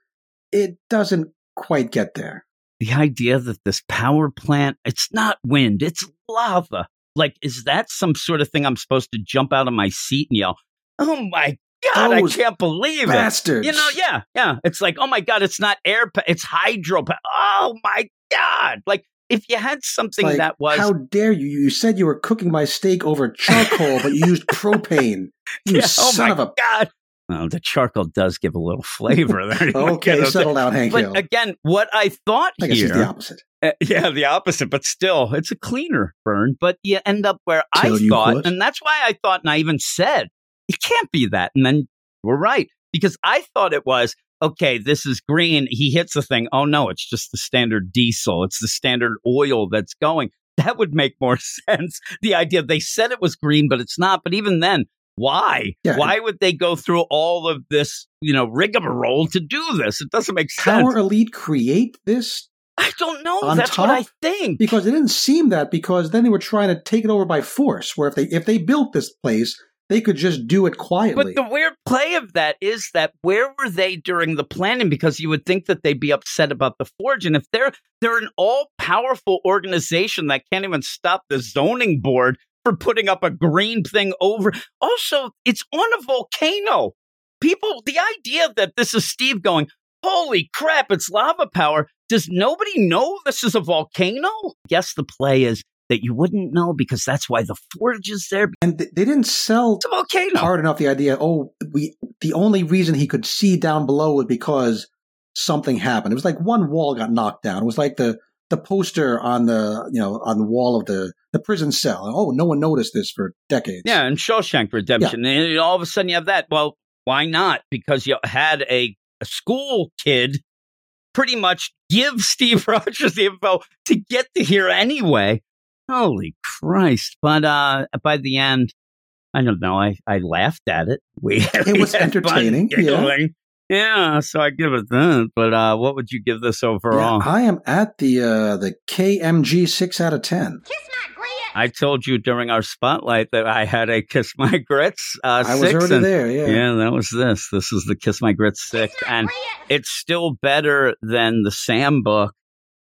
S2: It doesn't quite get there.
S1: The idea that this power plant, it's not wind, it's lava. Like, is that some sort of thing I'm supposed to jump out of my seat and yell, oh my God, I can't believe it.
S2: Bastards.
S1: You know, yeah, yeah. It's like, oh my God, it's not air, pa- it's hydro. pa- Oh my God. Like, if you had something
S2: Like,
S1: that was.
S2: How dare you? You said you were cooking my steak over charcoal, but you used propane. You
S1: Yeah, oh
S2: son
S1: my
S2: of a.
S1: God. Well, the charcoal does give a little flavor there.
S2: Okay, settle down, Hank Hill.
S1: But again, what I thought
S2: I guess
S1: here.
S2: the opposite.
S1: Uh, yeah, the opposite, but still, it's a cleaner burn. But you end up where
S2: Till
S1: I thought, and that's why I thought, and I even said, it can't be that. And then we're right, because I thought it was, okay, this is green. He hits the thing. Oh, no, it's just the standard diesel. It's the standard oil that's going. That would make more sense. The idea they said it was green, but it's not. But even then, why?
S2: Yeah.
S1: Why would they go through all of this, you know, rigmarole to do this? It doesn't make sense.
S2: Power Elite create this
S1: I don't know. That's what I think.
S2: because it didn't seem that because then they were trying to take it over by force. Where if they if they built this place, they could just do it quietly.
S1: But the weird play of that is that where were they during the planning? Because you would think that they'd be upset about the forge, and if they're they're an all powerful organization that can't even stop the zoning board for putting up a green thing over. Also, it's on a volcano. People, the idea that this is Steve going, holy crap, it's lava power. Does nobody know this is a volcano? Guess the play is that you wouldn't know because that's why the forge is there.
S2: and th- they didn't sell
S1: It's a volcano.
S2: hard enough the idea. Oh, we the only reason he could see down below was because something happened. It was like one wall got knocked down. It was like the the poster on the you know on the wall of the the prison cell. Oh, no one noticed this for decades.
S1: Yeah, and Shawshank Redemption. And all of a sudden you have that. Well, why not? Because you had a, a school kid pretty much give Steve Rogers the info to get to here anyway. Holy Christ. But uh by the end, I don't know, I, I laughed at it. We
S2: It was
S1: we had fun
S2: entertaining, yeah.
S1: giggling. Yeah, so I give it that. But uh what would you give this
S2: Yeah,
S1: overall?
S2: I am at the uh, the KMG six out of ten. Kiss my grits.
S1: I told you during our spotlight that I had a Kiss My Grits uh,
S2: I was
S1: six,
S2: already
S1: and-
S2: there. Yeah.
S1: Yeah, that was this. This is the Kiss My Grits six, and it's still better than the Sam book,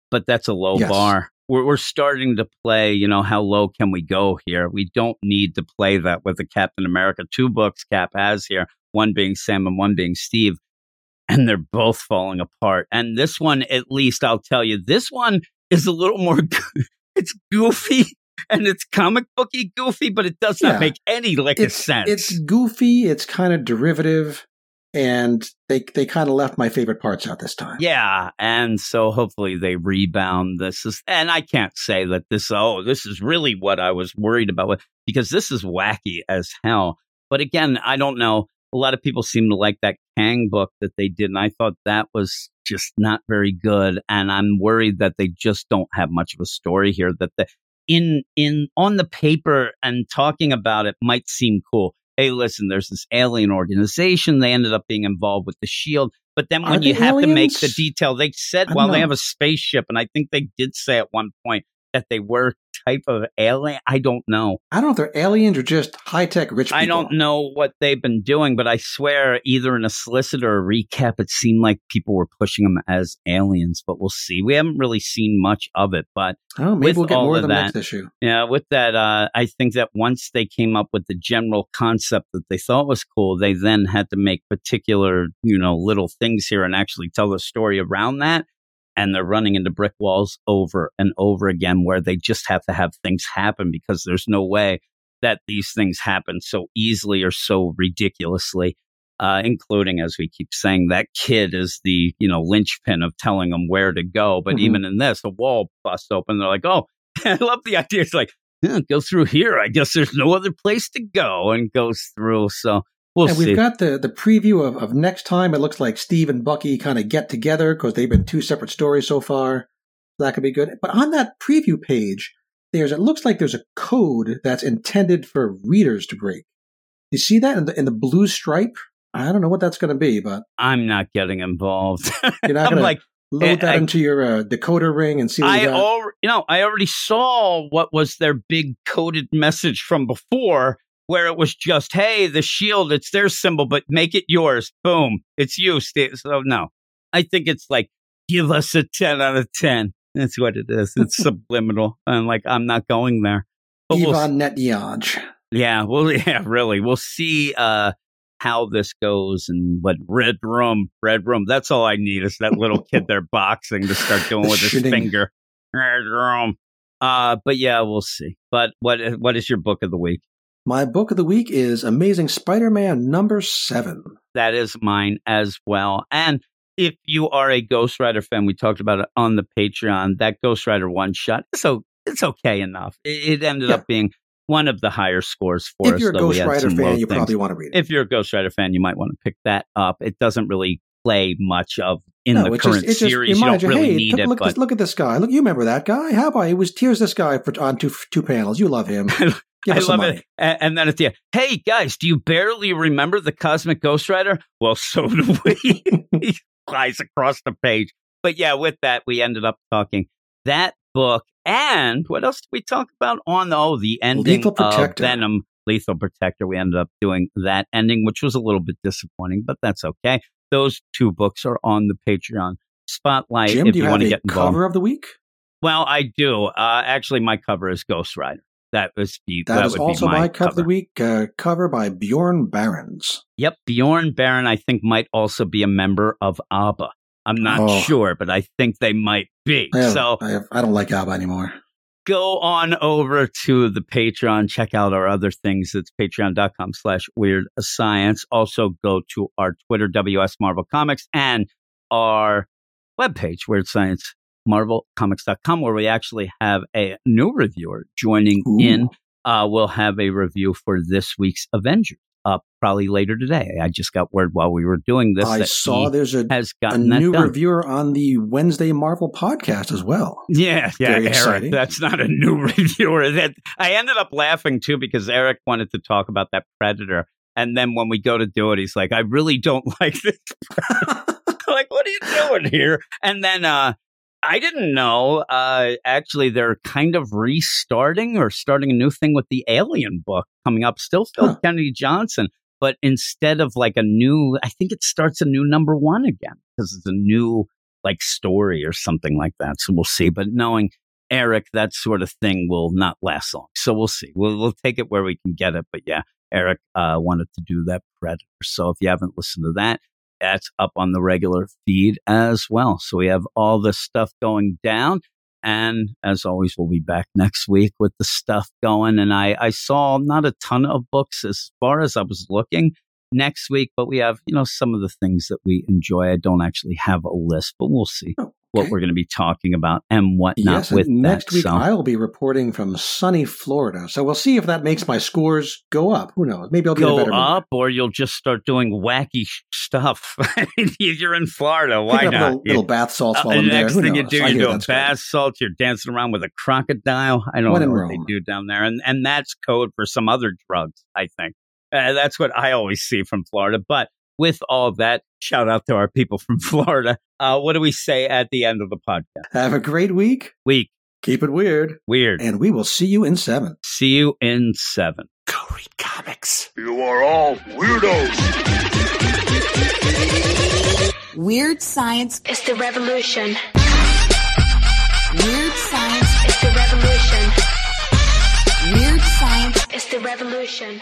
S1: but that's a low
S2: Yes.
S1: bar. We're, we're starting to play. You know, how low can we go here? We don't need to play that with the Captain America two books Cap has here. One being Sam and one being Steve, and they're both falling apart. And this one, at least, I'll tell you, this one is a little more. it's goofy. And it's comic booky goofy, but it does not
S2: Yeah.
S1: make any lick of
S2: It's
S1: sense.
S2: it's goofy. It's kind of derivative, and they they kind of left my favorite parts out this time.
S1: Yeah, and so hopefully they rebound. This is, and I can't say that this. Oh, this is really what I was worried about because this is wacky as hell. But again, I don't know. A lot of people seem to like that Kang book that they did, and I thought that was just not very good. And I'm worried that they just don't have much of a story here. That the in in on the paper and talking about it might seem cool. Hey, listen, there's this alien organization. They ended up being involved with the Shield. But then
S2: Are
S1: when you
S2: they
S1: have to make the detail, they said, well, they have a spaceship, and I think they did say at one point that they were type of alien. I don't know.
S2: I don't know if they're aliens or just high tech rich people.
S1: I don't know what they've been doing, but I swear, either in a solicit or a recap, it seemed like people were pushing them as aliens. But we'll see. We haven't really seen much of it, but
S2: Oh, maybe we'll get more
S1: of that-
S2: next issue.
S1: yeah, with that, uh, I think that once they came up with the general concept that they thought was cool, they then had to make particular, you know, little things here and actually tell the story around that. And they're running into brick walls over and over again where they just have to have things happen because there's no way that these things happen so easily or so ridiculously. Uh, including, as we keep saying, that kid is the you know linchpin of telling them where to go. But
S2: Mhm.
S1: even in this, the wall busts open. They're like, "Oh, I love the idea." It's like, yeah, "Go through here." I guess there's no other place to go, and goes through. So we'll
S2: and
S1: see.
S2: we've got the, the preview of, of next time. It looks like Steve and Bucky kind of get together because they've been two separate stories so far. That could be good. But on that preview page, there's it looks like there's a code that's intended for readers to break. You see that in the in the blue stripe? I don't know what that's going to be, but
S1: I'm not getting involved.
S2: you're not going to
S1: like,
S2: load that
S1: I-
S2: into your uh, decoder ring and see what
S1: I al- you know, I already saw what was their big coded message from before, where it was just, "Hey, the shield, it's their symbol, but make it yours." Boom, it's you. Steve. So no, I think it's like, give us a ten out of ten. That's what it is. It's subliminal, and like I'm not going there. But we'll
S2: Ivan Netyaj.
S1: yeah, well, yeah, really. We'll see uh, how this goes and what red room, red room. That's all I need is that little kid there boxing to start doing with his finger. Red room. Uh, but yeah, we'll see. But what what is your book of the week?
S2: My book of the week is Amazing Spider-Man number seven.
S1: That is mine as well. And if you are a Ghost Rider fan, we talked about it on the Patreon. That Ghost Rider one shot, so it's okay enough. It, it ended
S2: Yeah.
S1: up being one of the higher scores for
S2: If
S1: us.
S2: If you're a Ghost Rider fan, you
S1: things.
S2: probably want to read it.
S1: if you're a Ghost Rider fan, you might want to pick that up. It doesn't really play much of in
S2: no,
S1: the current
S2: just,
S1: series. You don't really
S2: hey,
S1: need
S2: look,
S1: it,
S2: look,
S1: but
S2: look at this guy. Look, you remember that guy? How about he was here's this guy for, on two two panels. You love him. Give
S1: I love
S2: money.
S1: it. And, and then at the end, hey guys, do you barely remember the Cosmic Ghost Rider? Well, so do we. he flies across the page. But yeah, with that, we ended up talking that book. And what else did we talk about on oh the ending
S2: Lethal
S1: of
S2: Protector.
S1: Venom Lethal Protector? We ended up doing that ending, which was a little bit disappointing, but that's okay. Those two books are on the Patreon spotlight
S2: Jim,
S1: if
S2: do you,
S1: you, want to get involved.
S2: cover of the week?
S1: Well, I do. Uh, actually, my cover is Ghost Rider. That was the,
S2: that is
S1: would
S2: also
S1: be my,
S2: my cover of the week. Uh, cover by Bjorn Barends.
S1: Yep, Bjorn Baron, I think, might also be a member of ABBA. I'm not
S2: Oh.
S1: sure, but I think they might be.
S2: I, have,
S1: So
S2: I, have, I don't like ABBA anymore.
S1: go on over to the Patreon, check out our other things. It's patreon.com slash weird science. Also go to our Twitter, WS Marvel Comics, and our webpage, Weird Science marvelcomics.com where we actually have a new reviewer joining
S2: Ooh.
S1: in. Uh, we'll have a review for this week's Avengers up probably later today. I just got word while we were doing this
S2: I
S1: that
S2: saw
S1: he
S2: there's a,
S1: has gotten that
S2: new
S1: done.
S2: reviewer on the Wednesday Marvel podcast as well.
S1: Yeah, yeah,
S2: Very
S1: Eric.
S2: exciting.
S1: That's not a new reviewer. That I ended up laughing too because Eric wanted to talk about that Predator, and then when we go to do it, he's like, "I really don't like this." like, what are you doing here? And then uh, I didn't know. Uh, actually, they're kind of restarting or starting a new thing with the Alien book coming up. Still, Phil
S2: Huh.
S1: Kennedy Johnson, but instead of like a new, I think it starts a new number one again because it's a new like story or something like that. So we'll see. But knowing Eric, that sort of thing will not last long. So we'll see. We'll we'll take it where we can get it. But yeah, Eric uh, wanted to do that Predator. So if you haven't listened to that, that's up on the regular feed as well. So we have all this stuff going down. And as always, we'll be back next week with the stuff going. And I, I saw not a ton of books as far as I was looking next week, but we have, you know, some of the things that we enjoy. I don't actually have a list, but we'll see oh, what
S2: Okay.
S1: we're going to be talking about and whatnot
S2: Yes,
S1: with
S2: and next
S1: that.
S2: week
S1: so.
S2: I will be reporting from sunny Florida. So we'll see if that makes my scores go up. Who knows? Maybe I'll be in a
S1: go up or you'll just start doing wacky stuff. You're in Florida. Why
S2: up
S1: not?
S2: little, little bath salts
S1: Uh,
S2: while
S1: the
S2: I'm there.
S1: next
S2: Who
S1: thing you do, you do a
S2: that's good.
S1: bath salt. You're dancing around with a crocodile. I don't
S2: When
S1: know what
S2: Rome.
S1: they do down there, and and that's code for some other drugs. I think uh, that's what I always see from Florida. But with all that, shout out to our people from Florida. Uh, what do we say at the end of the podcast?
S2: Have a great week.
S1: Week
S2: Keep it weird.
S1: weird.
S2: And we will see you in seven.
S1: See you in seven.
S2: Go read comics.
S3: You are all weirdos.
S4: Weird science,
S5: is the revolution.
S4: weird science,
S5: is the revolution.
S4: weird science.
S5: is the revolution.